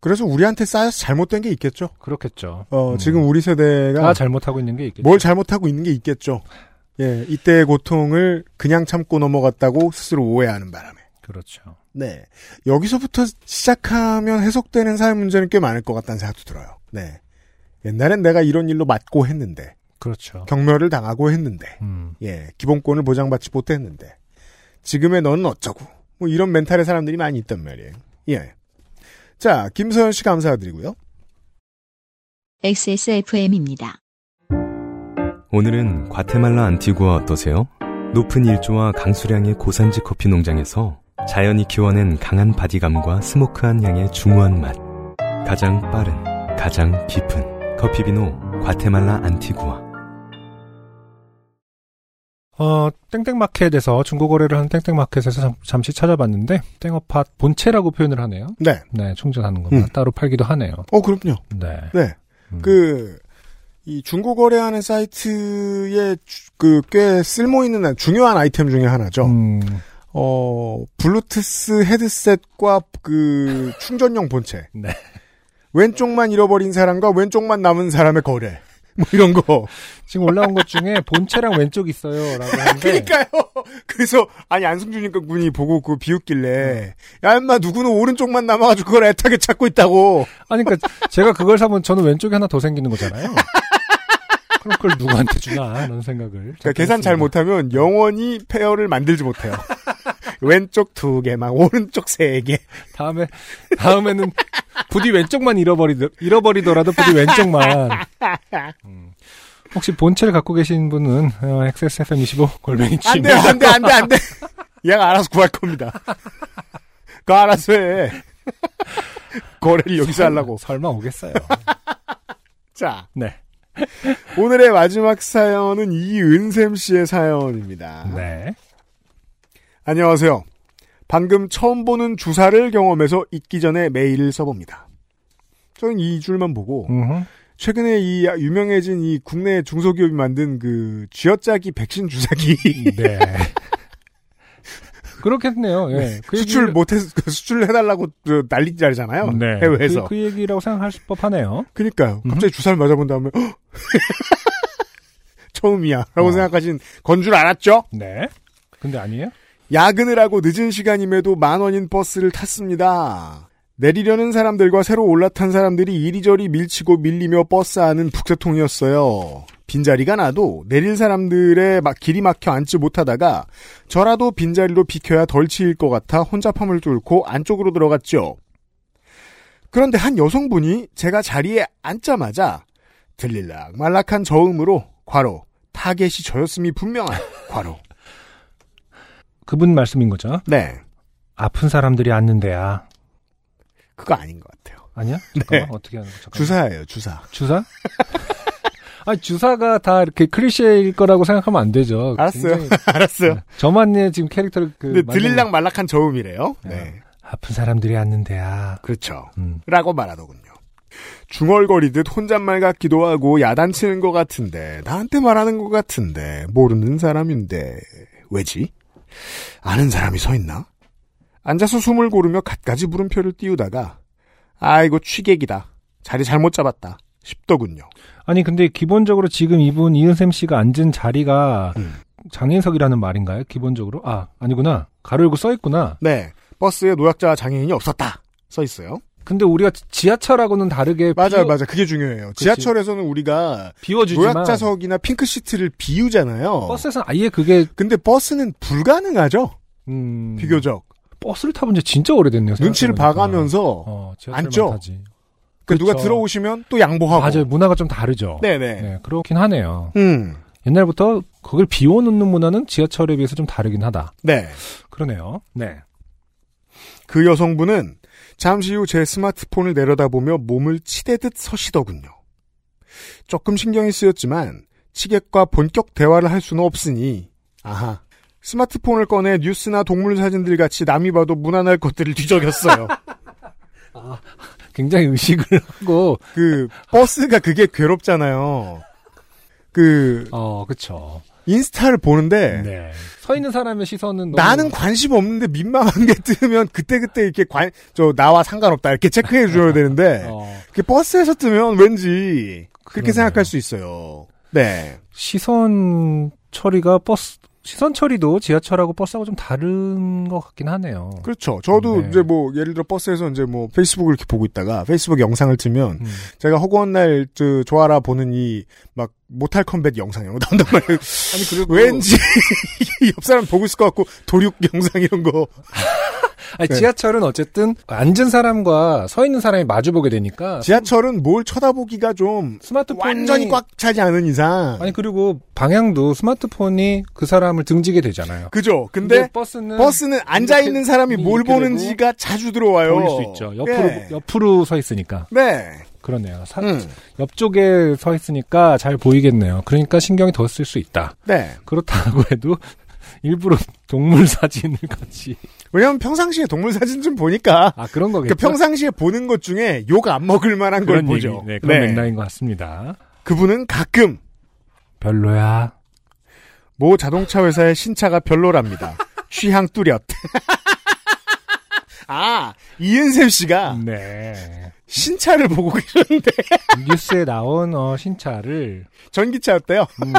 그래서 우리한테 쌓여서 잘못된 게 있겠죠. 그렇겠죠. 어, 음. 지금 우리 세대가 다 잘못하고 있는 게 있겠죠. 뭘 잘못하고 있는 게 있겠죠. 예, 이때의 고통을 그냥 참고 넘어갔다고 스스로 오해하는 바람에. 그렇죠. 네. 여기서부터 시작하면 해석되는 사회 문제는 꽤 많을 것 같다는 생각도 들어요. 네. 옛날엔 내가 이런 일로 맞고 했는데, 그렇죠. 경멸을 당하고 했는데, 음. 예, 기본권을 보장받지 못했는데, 지금의 너는 어쩌고, 뭐 이런 멘탈의 사람들이 많이 있단 말이에요. 예. 자, 김서연 씨 감사드리고요. XSFM입니다. 오늘은 과테말라 안티구아 어떠세요? 높은 일조와 강수량의 고산지 커피 농장에서 자연이 키워낸 강한 바디감과 smoke한 향의 중후한 맛. 가장 빠른, 가장 깊은 커피 비노 과테말라 안티구아. 어, 땡땡마켓에서 중고거래를 하는 땡땡마켓에서 잠, 잠시 찾아봤는데, 땡어팟 본체라고 표현을 하네요. 네. 네, 충전하는 겁니다. 음. 따로 팔기도 하네요. 어, 그럼요. 네. 네. 음. 그, 이 중고 거래하는 사이트에 그 꽤 쓸모 있는 중요한 아이템 중에 하나죠. 음, 어, 블루투스 헤드셋과 그 충전용 본체. 네. 왼쪽만 잃어버린 사람과 왼쪽만 남은 사람의 거래. 뭐 이런 거. 지금 올라온 것 중에 본체랑 왼쪽 있어요 라고 하는데 그러니까요. 그래서 아니 안승준 군이 보고 그 비웃길래 야 인마 누구는 오른쪽만 남아가지고 그걸 애타게 찾고 있다고. 아니 그러니까 제가 그걸 사면 저는 왼쪽에 하나 더 생기는 거잖아요. 그럼 그걸 누구한테 주나 하는 생각을. 그러니까 계산 잘 못하면 영원히 페어를 만들지 못해요. 왼쪽 두 개만 오른쪽 세 개. 다음에 다음에는 부디 왼쪽만 잃어버리더, 잃어버리더라도 부디 왼쪽만. 음. 혹시 본체를 갖고 계신 분은 어, XSFM25 골뱅이 안 돼, 안 돼, 안 돼, 안 돼. 얘가 알아서 구할 겁니다. 그 알아서 해. 거래를 여기서 하려고. 설마 오겠어요. 자, 네. 오늘의 마지막 사연은 이은샘 씨의 사연입니다. 네. 안녕하세요. 방금 처음 보는 주사를 경험해서 잊기 전에 메일을 써봅니다. 저는 이 줄만 보고 음흠. 최근에 이 유명해진 이 국내 중소기업이 만든 그 쥐어짜기 백신 주사기 네. 그렇겠네요. 예. 그 수출 얘기를- 못해 수출을 해달라고 그 난리잖아요. 네. 해외에서. 그, 그 얘기라고 생각할 법하네요. 그니까요. 음. 갑자기 주사를 맞아본 다음에 헉! 처음이야 라고 어. 생각하신 건 줄 알았죠? 네. 근데 아니에요? 야근을 하고 늦은 시간임에도 만 원인 버스를 탔습니다. 내리려는 사람들과 새로 올라탄 사람들이 이리저리 밀치고 밀리며 버스 안은 북새통이었어요. 빈자리가 나도 내릴 사람들의 막 길이 막혀 앉지 못하다가 저라도 빈자리로 비켜야 덜 치일 것 같아 혼잡함을 뚫고 안쪽으로 들어갔죠. 그런데 한 여성분이 제가 자리에 앉자마자 들릴락 말락한 저음으로 괄호 타겟이 저였음이 분명한 괄호 그분 말씀인 거죠. 네 아픈 사람들이 앉는 데야. 그거 아닌 것 같아요. 아니야? 네. 잠깐만, 어떻게 하는 거? 잠깐만. 주사예요 주사. 주사? 아니, 주사가 다 이렇게 클리셰일 거라고 생각하면 안 되죠. 알았어요. 알았어요. 네. 저만의 지금 캐릭터를 그. 근데 만든- 들릴락 말락한 저음이래요. 네. 네. 아픈 사람들이 앉는 데야. 그렇죠. 음. 라고 말하더군요. 중얼거리듯 혼잣말 같기도 하고 야단치는 것 같은데 나한테 말하는 것 같은데 모르는 사람인데 왜지? 아는 사람이 서 있나? 앉아서 숨을 고르며 갖가지 물음표를 띄우다가 아이고 취객이다. 자리 잘못 잡았다. 싶더군요. 아니, 근데 기본적으로 지금 이분 이은샘 씨가 앉은 자리가 음. 장애인석이라는 말인가요? 기본적으로? 아, 아니구나. 가로 열고 써 있구나. 네. 버스에 노약자 장애인이 없었다. 써 있어요. 근데 우리가 지하철하고는 다르게 맞아요, 비워, 맞아요. 그게 중요해요. 지하철에서는 우리가 비워주지만 노약자석이나 pink seat를 비우잖아요. 버스에서는 아예 그게 근데 버스는 불가능하죠. 음, 비교적 버스를 타본 지 진짜 오래됐네요. 눈치를. 봐가면서 어, 앉죠? 타지. 그 누가 그쵸. 들어오시면 또 양보하고. 맞아요. 문화가 좀 다르죠. 네네. 네, 그렇긴 하네요. 음. 옛날부터 그걸 비워놓는 문화는 지하철에 비해서 좀 다르긴 하다. 네. 그러네요. 네. 그 여성분은 잠시 후 제 스마트폰을 내려다보며 몸을 치대듯 서시더군요. 조금 신경이 쓰였지만 치객과 본격 대화를 할 수는 없으니 아하 스마트폰을 꺼내 뉴스나 동물 사진들 같이 남이 봐도 무난할 것들을 뒤적였어요. 굉장히 의식을 하고, 그 버스가 그게 괴롭잖아요. 그 어, 그쵸. 인스타를 보는데 네. 서 있는 사람의 시선은 나는 관심 없는데 민망한 게 뜨면 그때 그때 이렇게 관, 저, 나와 상관없다 이렇게 체크해 줘야 되는데, 어, 그게 버스에서 뜨면 왠지 그렇게 그러네요. 생각할 수 있어요. 네. 시선 처리가 버스, 시선 처리도 지하철하고 버스하고 좀 다른 것 같긴 하네요. 그렇죠. 저도 네. 이제 뭐, 예를 들어 버스에서 이제 뭐, 페이스북을 이렇게 보고 있다가, 페이스북 영상을 틀면, 음. 제가 허구한 날, 저, 좋아라 보는 이, 막, 모탈 컴뱃 영상 이런 거 나온단 말이에요. 아니, 그리고. 왠지, 옆 사람 보고 있을 것 같고, 도륙 영상 이런 거. 아니, 네. 지하철은 어쨌든 앉은 사람과 서 있는 사람이 마주보게 되니까. 지하철은 뭘 쳐다보기가 좀, 스마트폰이. 완전히 꽉 차지 않은 이상. 아니, 그리고 방향도 스마트폰이 그 사람을 등지게 되잖아요. 그죠? 근데, 버스는. 버스는 앉아 있는 사람이 뭘 보는지가 자주 들어와요. 보일 수 있죠. 옆으로, 네. 옆으로 서 있으니까. 네. 그러네요. 사- 음. 옆쪽에 서 있으니까 잘 보이겠네요. 그러니까 신경이 더 쓸 수 있다. 네. 그렇다고 해도 일부러 동물 사진을 같이. 왜냐면 평상시에 동물 사진 좀 보니까 아, 그런 거겠죠. 그 평상시에 보는 것 중에 욕 안 먹을 만한 걸 그런 보죠. 얘기, 네, 그런 맥락인 것 같습니다. 그분은 가끔 별로야. 모 자동차 회사의 신차가 별로랍니다. 취향 뚜렷. 아, 이은샘 씨가 네. 신차를 보고 계셨는데 뉴스에 나온 어, 신차를 전기차였대요. 음,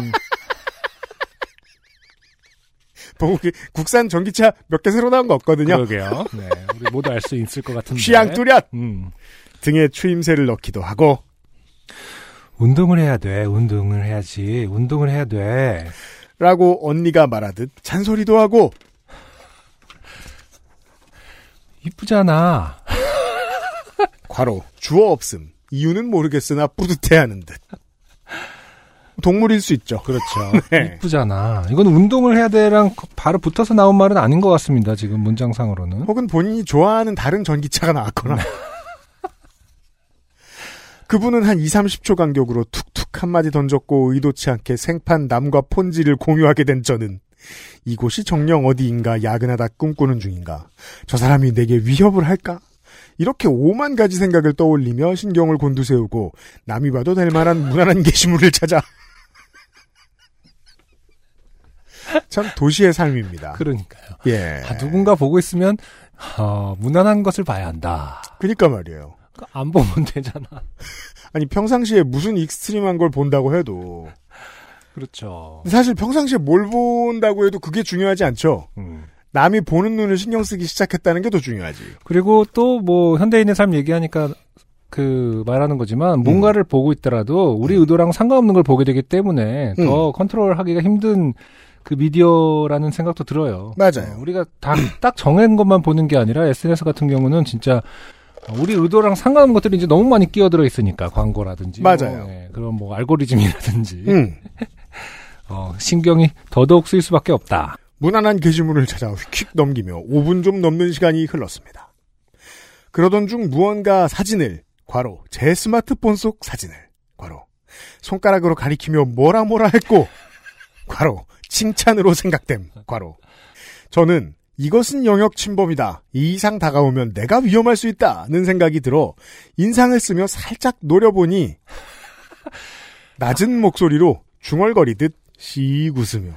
계- 국산 전기차 몇 개 새로 나온 거 없거든요. 그러게요. 네, 우리 모두 알 수 있을 것 같은데. 취향 뚜렷 음. 등에 추임새를 넣기도 하고 운동을 해야 돼. 운동을 해야지. 운동을 해야 돼. 라고 언니가 말하듯 잔소리도 하고 이쁘잖아. 과로 주어 없음 이유는 모르겠으나 뿌듯해하는 듯 동물일 수 있죠. 그렇죠. 네. 이쁘잖아. 이건 운동을 해야 돼랑 바로 붙어서 나온 말은 아닌 것 같습니다. 지금 문장상으로는. 혹은 본인이 좋아하는 다른 전기차가 나왔거나 그분은 한 2, 30초 간격으로 툭툭 한마디 던졌고 의도치 않게 생판 남과 폰지를 공유하게 된 저는 이곳이 정녕 어디인가 야근하다 꿈꾸는 중인가 저 사람이 내게 위협을 할까 이렇게 오만 가지 생각을 떠올리며 신경을 곤두세우고 남이 봐도 될 만한 무난한 게시물을 찾아 참 도시의 삶입니다. 그러니까요. 예. 아, 누군가 보고 있으면 어, 무난한 것을 봐야 한다. 그니까 말이에요. 안 보면 되잖아. 아니 평상시에 무슨 extreme한 걸 본다고 해도 그렇죠. 사실 평상시에 뭘 본다고 해도 그게 중요하지 않죠. 음. 남이 보는 눈을 신경 쓰기 시작했다는 게 더 중요하지. 그리고 또 뭐 현대인의 삶 얘기하니까 그 말하는 거지만 뭔가를 보고 있더라도 우리 의도랑 상관없는 걸 보게 되기 때문에 더 컨트롤하기가 힘든 그 미디어라는 생각도 들어요. 맞아요. 어, 우리가 다, 딱 정한 것만 보는 게 아니라 SNS 같은 경우는 진짜 우리 의도랑 상관없는 것들이 이제 너무 많이 끼어들어 있으니까 광고라든지 맞아요. 뭐, 예, 그런 뭐 알고리즘이라든지 음. 어, 신경이 더더욱 쓰일 수밖에 없다. 무난한 게시물을 찾아 휙 넘기며 5분 좀 넘는 시간이 흘렀습니다. 그러던 중 무언가 사진을 과로 제 스마트폰 속 사진을 과로 손가락으로 가리키며 뭐라 뭐라 했고 과로 칭찬으로 생각됨 과로 저는 이것은 영역 침범이다. 이 이상 다가오면 내가 위험할 수 있다는 생각이 들어 인상을 쓰며 살짝 노려보니 낮은 목소리로 중얼거리듯 씩 웃으며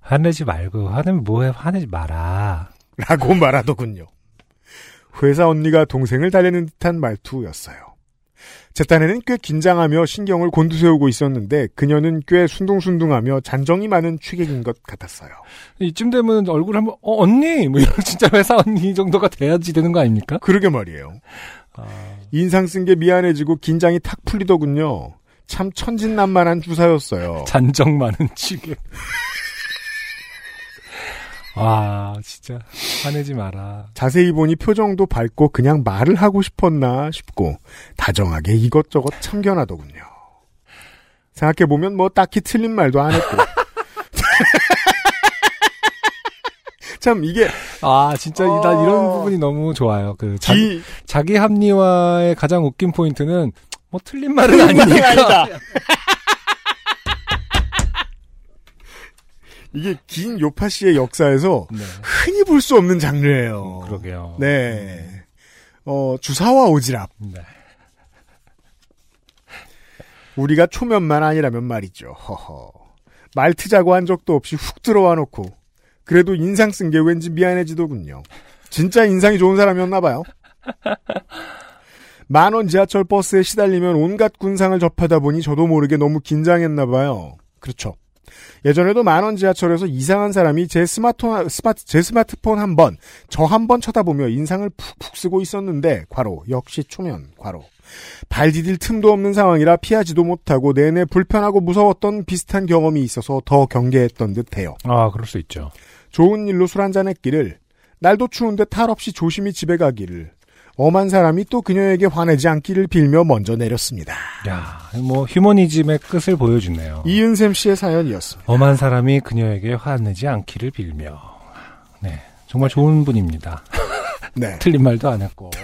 화내지 말고 화내면 뭐해 화내지 마라. 라고 말하더군요. 회사 언니가 동생을 달래는 듯한 말투였어요. 제 딴에는 꽤 긴장하며 신경을 곤두세우고 있었는데 그녀는 꽤 순둥순둥하며 잔정이 많은 취객인 것 같았어요. 이쯤 되면 얼굴 한번 어 언니 뭐 이런 진짜 회사 언니 정도가 돼야지 되는 거 아닙니까? 그러게 말이에요. 아, 인상 쓴 게 미안해지고 긴장이 탁 풀리더군요. 참 천진난만한 주사였어요. 잔정 많은 취객. 와 진짜 화내지 마라. 자세히 보니 표정도 밝고 그냥 말을 하고 싶었나 싶고 다정하게 이것저것 참견하더군요. 생각해 보면 뭐 딱히 틀린 말도 안 했고. 참 이게 아 진짜 어. 난 이런 부분이 너무 좋아요. 그 자, 기, 자기 합리화의 가장 웃긴 포인트는 뭐 틀린 말은 틀린 말은 아니니까. 아니다. 이게 긴 요파 씨의 역사에서 네. 흔히 볼 수 없는 장르예요. 그러게요. 네. 어, 주사와 오지랖. 네. 우리가 초면만 아니라면 말이죠. 허허. 말 트자고 한 적도 없이 훅 들어와 놓고 그래도 인상 쓴 게 왠지 미안해지더군요. 진짜 인상이 좋은 사람이었나 봐요. 만원 지하철 버스에 시달리면 온갖 군상을 접하다 보니 저도 모르게 너무 긴장했나 봐요. 그렇죠. 예전에도 만원 지하철에서 이상한 사람이 제 스마트폰, 스마트, 제 스마트폰 한 번, 저 한 번 쳐다보며 인상을 푹푹 쓰고 있었는데, 괄호, 역시 초면, 괄호. 발 디딜 틈도 없는 상황이라 피하지도 못하고 내내 불편하고 무서웠던 비슷한 경험이 있어서 더 경계했던 듯 해요. 아 그럴 수 있죠. 좋은 일로 술 한잔 했기를, 날도 추운데 탈 없이 조심히 집에 가기를, 엄한 사람이 또 그녀에게 화내지 않기를 빌며 먼저 내렸습니다. 야, 뭐 휴머니즘의 끝을 보여주네요. 이은샘 씨의 사연이었습니다. 엄한 사람이 그녀에게 화내지 않기를 빌며. 네, 정말 좋은 분입니다. 네. 틀린 말도 안 했고.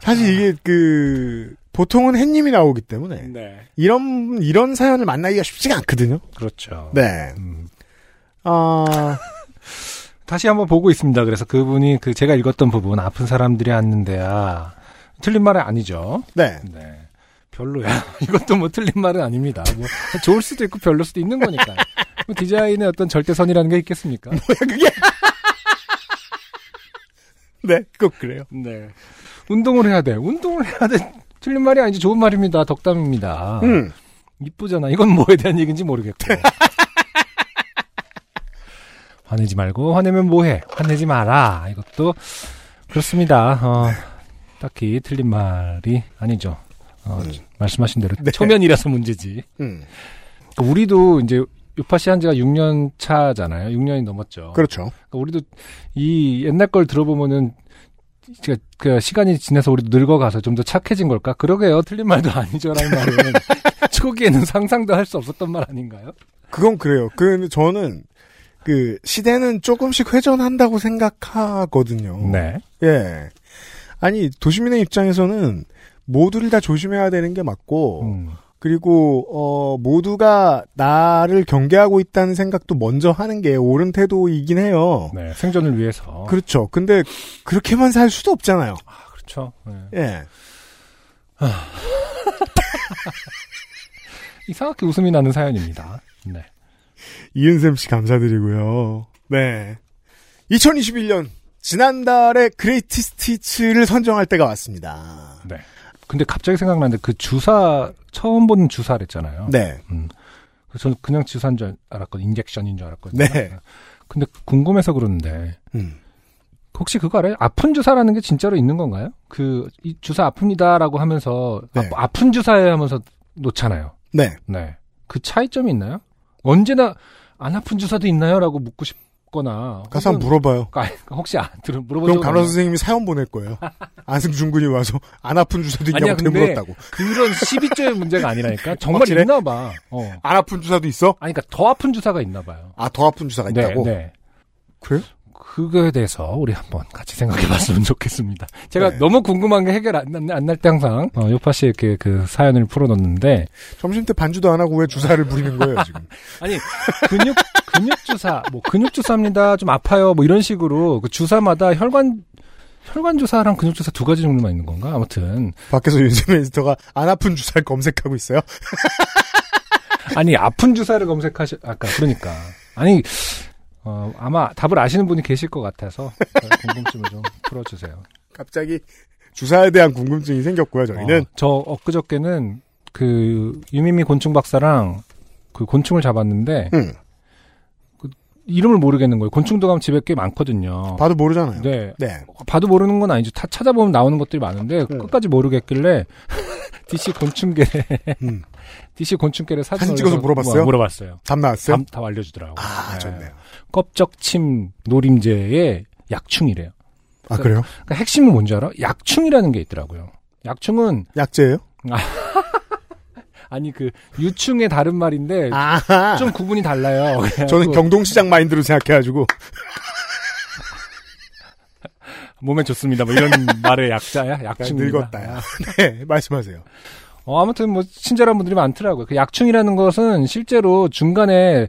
사실 이게 그 보통은 햇님이 나오기 때문에 네, 이런 이런 사연을 만나기가 쉽지가 않거든요. 그렇죠. 네. 음, 아 다시 한번 보고 있습니다. 그래서 그분이 그 제가 읽었던 부분 아픈 사람들이 앉는데야 틀린 말은 아니죠. 네. 네. 별로야. 이것도 뭐 틀린 말은 아닙니다. 뭐 좋을 수도 있고 별로일 수도 있는 거니까. 뭐 디자인의 어떤 절대선이라는 게 있겠습니까? 뭐야 그게? 네, 꼭 그래요. 네. 운동을 해야 돼. 운동을 해야 돼. 틀린 말이 아니지 좋은 말입니다. 덕담입니다. 음. 이쁘잖아. 이건 뭐에 대한 얘기인지 모르겠고. 화내지 말고 화내면 뭐해? 화내지 마라. 이것도 그렇습니다. 어, 딱히 틀린 말이 아니죠. 어, 말씀하신 대로 네. 초면이라서 문제지. 음. 그러니까 우리도 이제 요파시 한 지가 6년 차잖아요. 6년이 넘었죠. 그렇죠. 그러니까 우리도 이 옛날 걸 들어보면은 그, 그 시간이 지나서 우리도 늙어가서 좀 더 착해진 걸까? 그러게요. 틀린 말도 아니죠라는 말은 초기에는 상상도 할 수 없었던 말 아닌가요? 그건 그래요. 그 저는 그 시대는 조금씩 회전한다고 생각하거든요. 네. 예. 아니 도시민의 입장에서는 모두를 다 조심해야 되는 게 맞고 음. 그리고 어 모두가 나를 경계하고 있다는 생각도 먼저 하는 게 옳은 태도이긴 해요. 네. 생존을 위해서. 그렇죠. 근데 그렇게만 살 수도 없잖아요. 아, 그렇죠. 네. 예. 이상하게 웃음이 나는 사연입니다. 네. 이은샘 씨 감사드리고요. 네. 2021년 지난달에 그레이티 스티치를 선정할 때가 왔습니다. 네. 근데 갑자기 생각나는데 그 주사 처음 보는 주사랬잖아요. 네. 음. 그래서 저는 그냥 주사인 줄 알았거든요. 인젝션인 줄 알았거든요. 네. 근데 궁금해서 그러는데 음. 혹시 그거 알아요? 아픈 주사라는 게 진짜로 있는 건가요? 그, 이 주사 아픕니다라고 하면서, 네. 아, 픈 주사에 하면서 놓잖아요. 네. 네. 그 차이점이 있나요? 언제나 안 아픈 주사도 있나요? 라고 묻고 싶거나. 가서 한번 물어봐요. 아, 혹시 안 들어, 물어본 그럼 적 간호사 선생님이 사연 보낼 거예요. 안승준 군이 와서 안 아픈 주사도 있냐고 아니야, 근데 되물었다고. 그런 12조의 문제가 아니라니까. 정말 확실해? 있나 봐. 어. 안 아픈 주사도 있어? 아니, 그러니까 더 아픈 주사가 있나 봐요. 아, 더 아픈 주사가 네, 있다고? 네. 그래요? 그거에 대해서 우리 한번 같이 생각해 봤으면 좋겠습니다. 제가 네. 너무 궁금한 게 해결 안 날때 항상, 어, 요파 씨에게 그 사연을 풀어놓는데, 점심 때 반주도 안 하고 왜 주사를 부리는 거예요, 지금? 아니, 근육, 근육 주사, 뭐, 근육 주사입니다. 좀 아파요. 뭐 이런 식으로 그 주사마다 혈관, 혈관 주사랑 근육 주사 두 가지 종류만 있는 건가? 아무튼. 밖에서 윤세민 에디터가 안 아픈 주사를 검색하고 있어요? 아니, 아픈 주사를 검색하시, 아까, 그러니까. 아니, 어, 아마 답을 아시는 분이 계실 것 같아서, 궁금증을 좀 풀어주세요. 갑자기 주사에 대한 궁금증이 생겼고요, 저희는. 어, 저 엊그저께는 그 유미미 곤충 박사랑 그 곤충을 잡았는데 응. 이름을 모르겠는 거예요. 곤충도감 집에 꽤 많거든요. 봐도 모르잖아요. 네. 네. 봐도 모르는 건 아니죠. 다 찾아보면 나오는 것들이 많은데 음. 끝까지 모르겠길래 DC 곤충계 음. DC 곤충계를 사진 사진 찍어서 물어봤어요? 물어봤어요. 답 나왔어요? 다, 다 알려주더라고요. 아, 네. 좋네요. 껍적침 노림제의 약충이래요. 아, 그래요? 그러니까 핵심은 뭔지 알아? 약충이라는 게 있더라고요. 약충은 약재예요? 아니 그 유충의 다른 말인데 아하. 좀 구분이 달라요. 저는 그래가지고 경동시장 마인드로 생각해가지고. 몸에 좋습니다. 뭐 이런 말의 약자야. 약충 늙었다, 야. 네, 말씀하세요. 어, 아무튼 뭐 친절한 분들이 많더라고요. 그 약충이라는 것은 실제로 중간에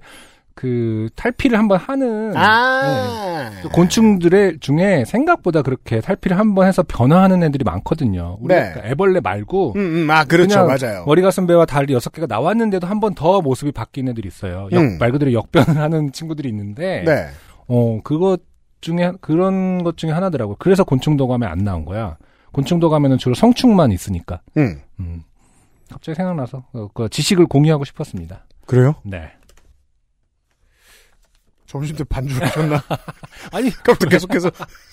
그 탈피를 한번 하는 아. 네. 그 곤충들의 중에 생각보다 그렇게 탈피를 한번 해서 변화하는 애들이 많거든요. 우리 네. 애벌레 말고 음, 음, 아, 그렇죠. 맞아요. 머리 가슴 배와 다리 여섯 개가 나왔는데도 한 번 더 모습이 바뀐 애들이 있어요. 역- 음. 말 그대로 역변을 하는 친구들이 있는데 네. 어, 그것 중에, 그런 것 중에 하나더라고요. 그래서 곤충 도감에 안 나온 거야. 곤충 도감에는 주로 성충만 있으니까. 음. 음. 갑자기 생각나서, 어, 그 지식을 공유하고 싶었습니다. 그래요? 네. 점심 때 반주를 하셨나? 아니, 아까부터 계속해서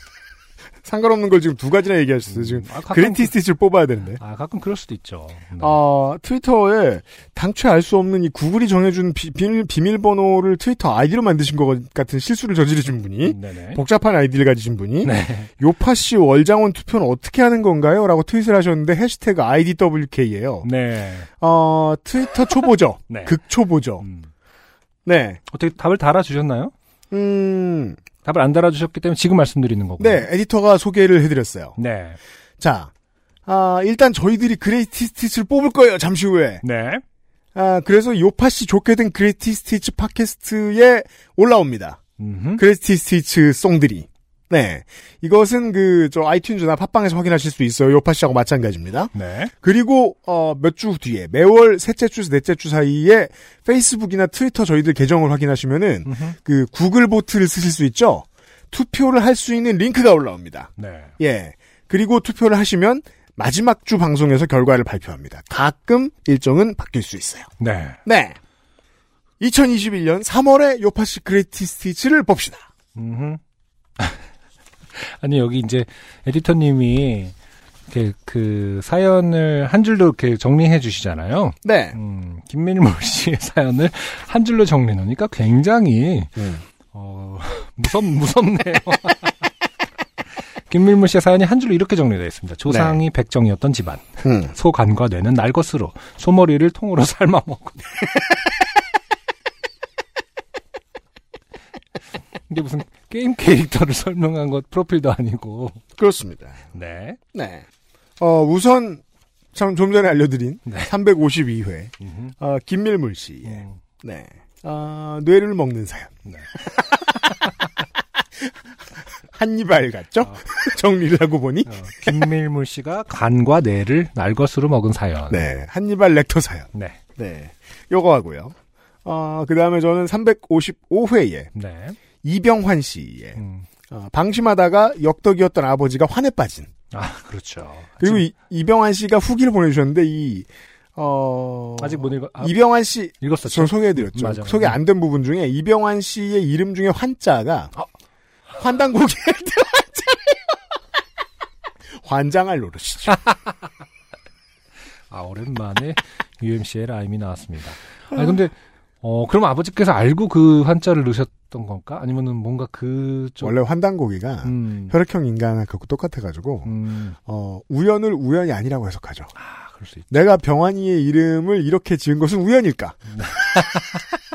상관없는 걸 지금 두 가지나 얘기하셨어요. 지금 아, greatest hits를 뽑아야 되는데. 아, 가끔 그럴 수도 있죠. 네. 아, 트위터에 당최 알수 없는 이 구글이 정해준 비, 밀 비밀번호를 트위터 아이디로 만드신 것 같은 실수를 저지르신 분이 네네. 복잡한 아이디를 가지신 분이 네. 요팟시 월장원 투표는 어떻게 하는 건가요? 라고 트윗을 하셨는데 해시태그 IDWK예요. 네. 어, 트위터 초보죠. 네. 극초보죠. 음. 네. 어떻게 답을 달아주셨나요? 음, 답을 안 달아주셨기 때문에 지금 말씀드리는 거고요. 네, 에디터가 소개를 해드렸어요. 네. 자, 아, 일단 저희들이 greatest hits를 뽑을 거예요, 잠시 후에. 네. 아, 그래서 요팟시 좋게 된 greatest hits 팟캐스트에 올라옵니다. 음흠. greatest hits song들이. 네. 이것은 그, 저, 아이튠즈나 팟빵에서 확인하실 수 있어요. 요팟시하고 마찬가지입니다. 네. 그리고, 어, 몇 주 뒤에, 매월 셋째 주에서 넷째 주 사이에 페이스북이나 트위터 저희들 계정을 확인하시면은, 그, 구글 vote를 쓰실 수 있죠? 투표를 할 수 있는 링크가 올라옵니다. 네. 예. 그리고 투표를 하시면, 마지막 주 방송에서 결과를 발표합니다. 가끔 일정은 바뀔 수 있어요. 네. 네. 2021년 3월에 요파시 그레이티 스티치를 봅시다. 음흠. 아니 여기 이제 에디터님이 이렇게 그 사연을 한 줄로 이렇게 정리해 주시잖아요. 네. 음, 김민물 씨의 사연을 한 줄로 정리해 놓으니까 굉장히 어, 무섭 무섭네요. 김밀물 씨의 사연이 한 줄로 이렇게 정리되어 있습니다. 조상이 백정이었던 집안. 음. 소 간과 뇌는 날 것으로 소머리를 통으로 삶아 먹고. 이게 무슨 게임 캐릭터를 설명한 것 프로필도 아니고. 그렇습니다. 네. 네. 어, 우선, 참, 좀 전에 알려드린, 네. 352회, 음흠. 어, 김밀물 씨. 음, 네. 아, 뇌를 먹는 사연. 네. 한니발 같죠? 어. 정리를 하고 보니. 어, 김밀물 씨가 간과 뇌를 날 것으로 먹은 사연. 네. 한니발 렉터 사연. 네. 네. 요거 하고요. 어, 그 다음에 저는 355회에 네. 이병환 씨의, 음. 어, 방심하다가 역덕이었던 아버지가 환에 빠진. 아, 그렇죠. 그리고 이, 이병환 씨가 후기를 보내주셨는데, 이, 어. 아직 못 읽어. 아, 이병환 씨, 읽었었죠. 저 소개해드렸죠. 맞아. 소개 안 된 부분 중에 이병환 씨의 이름 중에 환자가 어. 때 환자예요. 환장할 노릇이죠. 아, 오랜만에 UMC의 라임이 나왔습니다. 아니, 근데, 어, 그럼 아버지께서 알고 그 한자를 넣으셨던 건가? 아니면은 뭔가 그, 좀. 원래 환단고기가 음, 혈액형 인간하고 똑같아가지고 음, 어, 우연을 우연이 아니라고 해석하죠. 아, 그럴 수 있죠. 내가 병환이의 이름을 이렇게 지은 것은 우연일까? 네.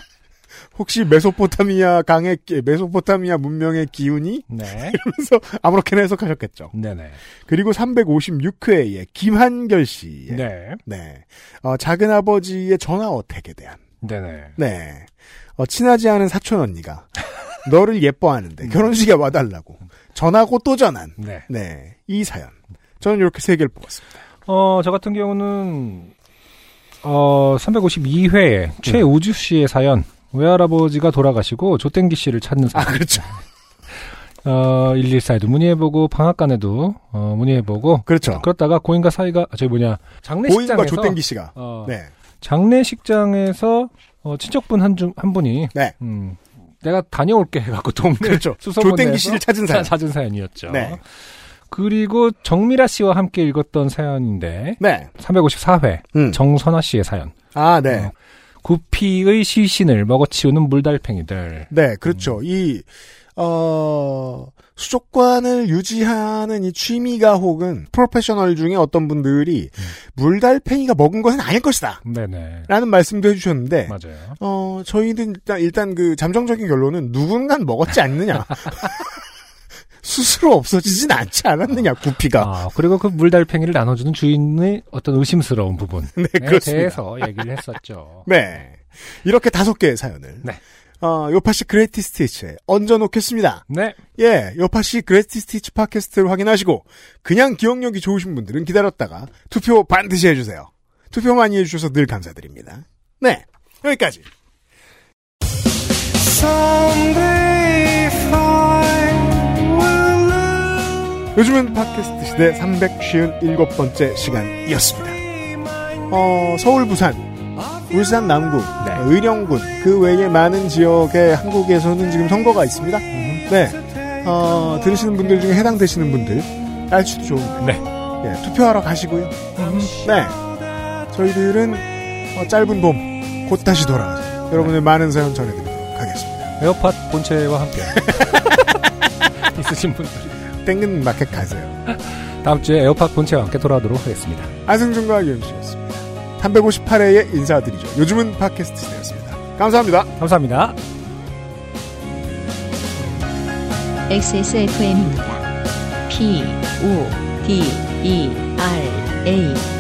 혹시 메소포타미아 강의 메소포타미아 문명의 기운이 네. 그래서 아무렇게나 해석하셨겠죠. 네네. 그리고 356회에 김한결 씨의 네. 네. 어, 작은 아버지의 전화 어택에 대한 네네. 네. 어, 친하지 않은 사촌 언니가 너를 예뻐하는데 결혼식에 와달라고 전하고 또 전한 네. 네. 이 사연. 저는 이렇게 세 개를 뽑았습니다. 어, 저 같은 경우는, 어, 352회에 최우주 씨의 사연, 외할아버지가 돌아가시고 조땡기 씨를 찾는 사연. 아, 그렇죠. 어, 114에도 문의해보고, 방앗간에도, 어, 문의해보고, 그렇죠. 그렇다가 고인과 사이가, 아, 저기 뭐냐, 고인과 장례식장에서, 조땡기 씨가 어, 네. 장례식장에서, 어, 친척분 한 중, 한 분이, 네. 음, 내가 다녀올게 해갖고 동네 그렇죠. 수소문에서 조땡기 씨를 찾은 사연. 찾은 사연이었죠. 네. 그리고 정미라 씨와 함께 읽었던 사연인데, 네. 354회, 음. 정선화 씨의 사연. 아, 네. 어, 구피의 시신을 먹어치우는 물달팽이들. 네, 그렇죠. 이, 어, 수족관을 유지하는 이 취미가 혹은 프로페셔널 중에 어떤 분들이 물달팽이가 먹은 것은 아닐 것이다. 네네. 라는 말씀도 해주셨는데, 맞아요. 어, 저희는 일단, 일단 그 잠정적인 결론은 누군간 먹었지 않느냐. 스스로 없어지진 않지 않았느냐, 구피가. 아, 그리고 그 물달팽이를 나눠주는 주인의 어떤 의심스러운 부분에 네, 그렇습니다. 대해서 얘기를 했었죠. 네. 이렇게 다섯 개의 사연을. 네. 어, 요팟시 greatest hits에 얹어놓겠습니다. 네. 예, 요팟시 greatest hits 팟캐스트를 확인하시고, 그냥 기억력이 좋으신 분들은 기다렸다가 투표 반드시 해주세요. 투표 많이 해주셔서 늘 감사드립니다. 네. 여기까지. 요즘은 팟캐스트 시대 357번째 시간이었습니다. 어, 서울, 부산, 울산 남구, 네. 의령군 그 외에 많은 지역에 한국에서는 지금 선거가 있습니다. 네, 어, 들으시는 분들 중에 해당되시는 분들 날씨도 좋은데 네. 예, 투표하러 가시고요. 네, 저희들은 어, 짧은 봄 곧 다시 돌아와서 여러분의 많은 사연 전해드리도록 하겠습니다. 에어팟 본체와 함께 있으신 분들 당근마켓 가세요. 다음 주에 에어팟 본체와 함께 돌아오도록 하겠습니다. 안승준과 유엠씨였습니다. 358회에 인사드리죠. 요즘은 팟캐스트 시대였습니다. 감사합니다. 감사합니다. XSFM입니다. P, O, D, E, R, A.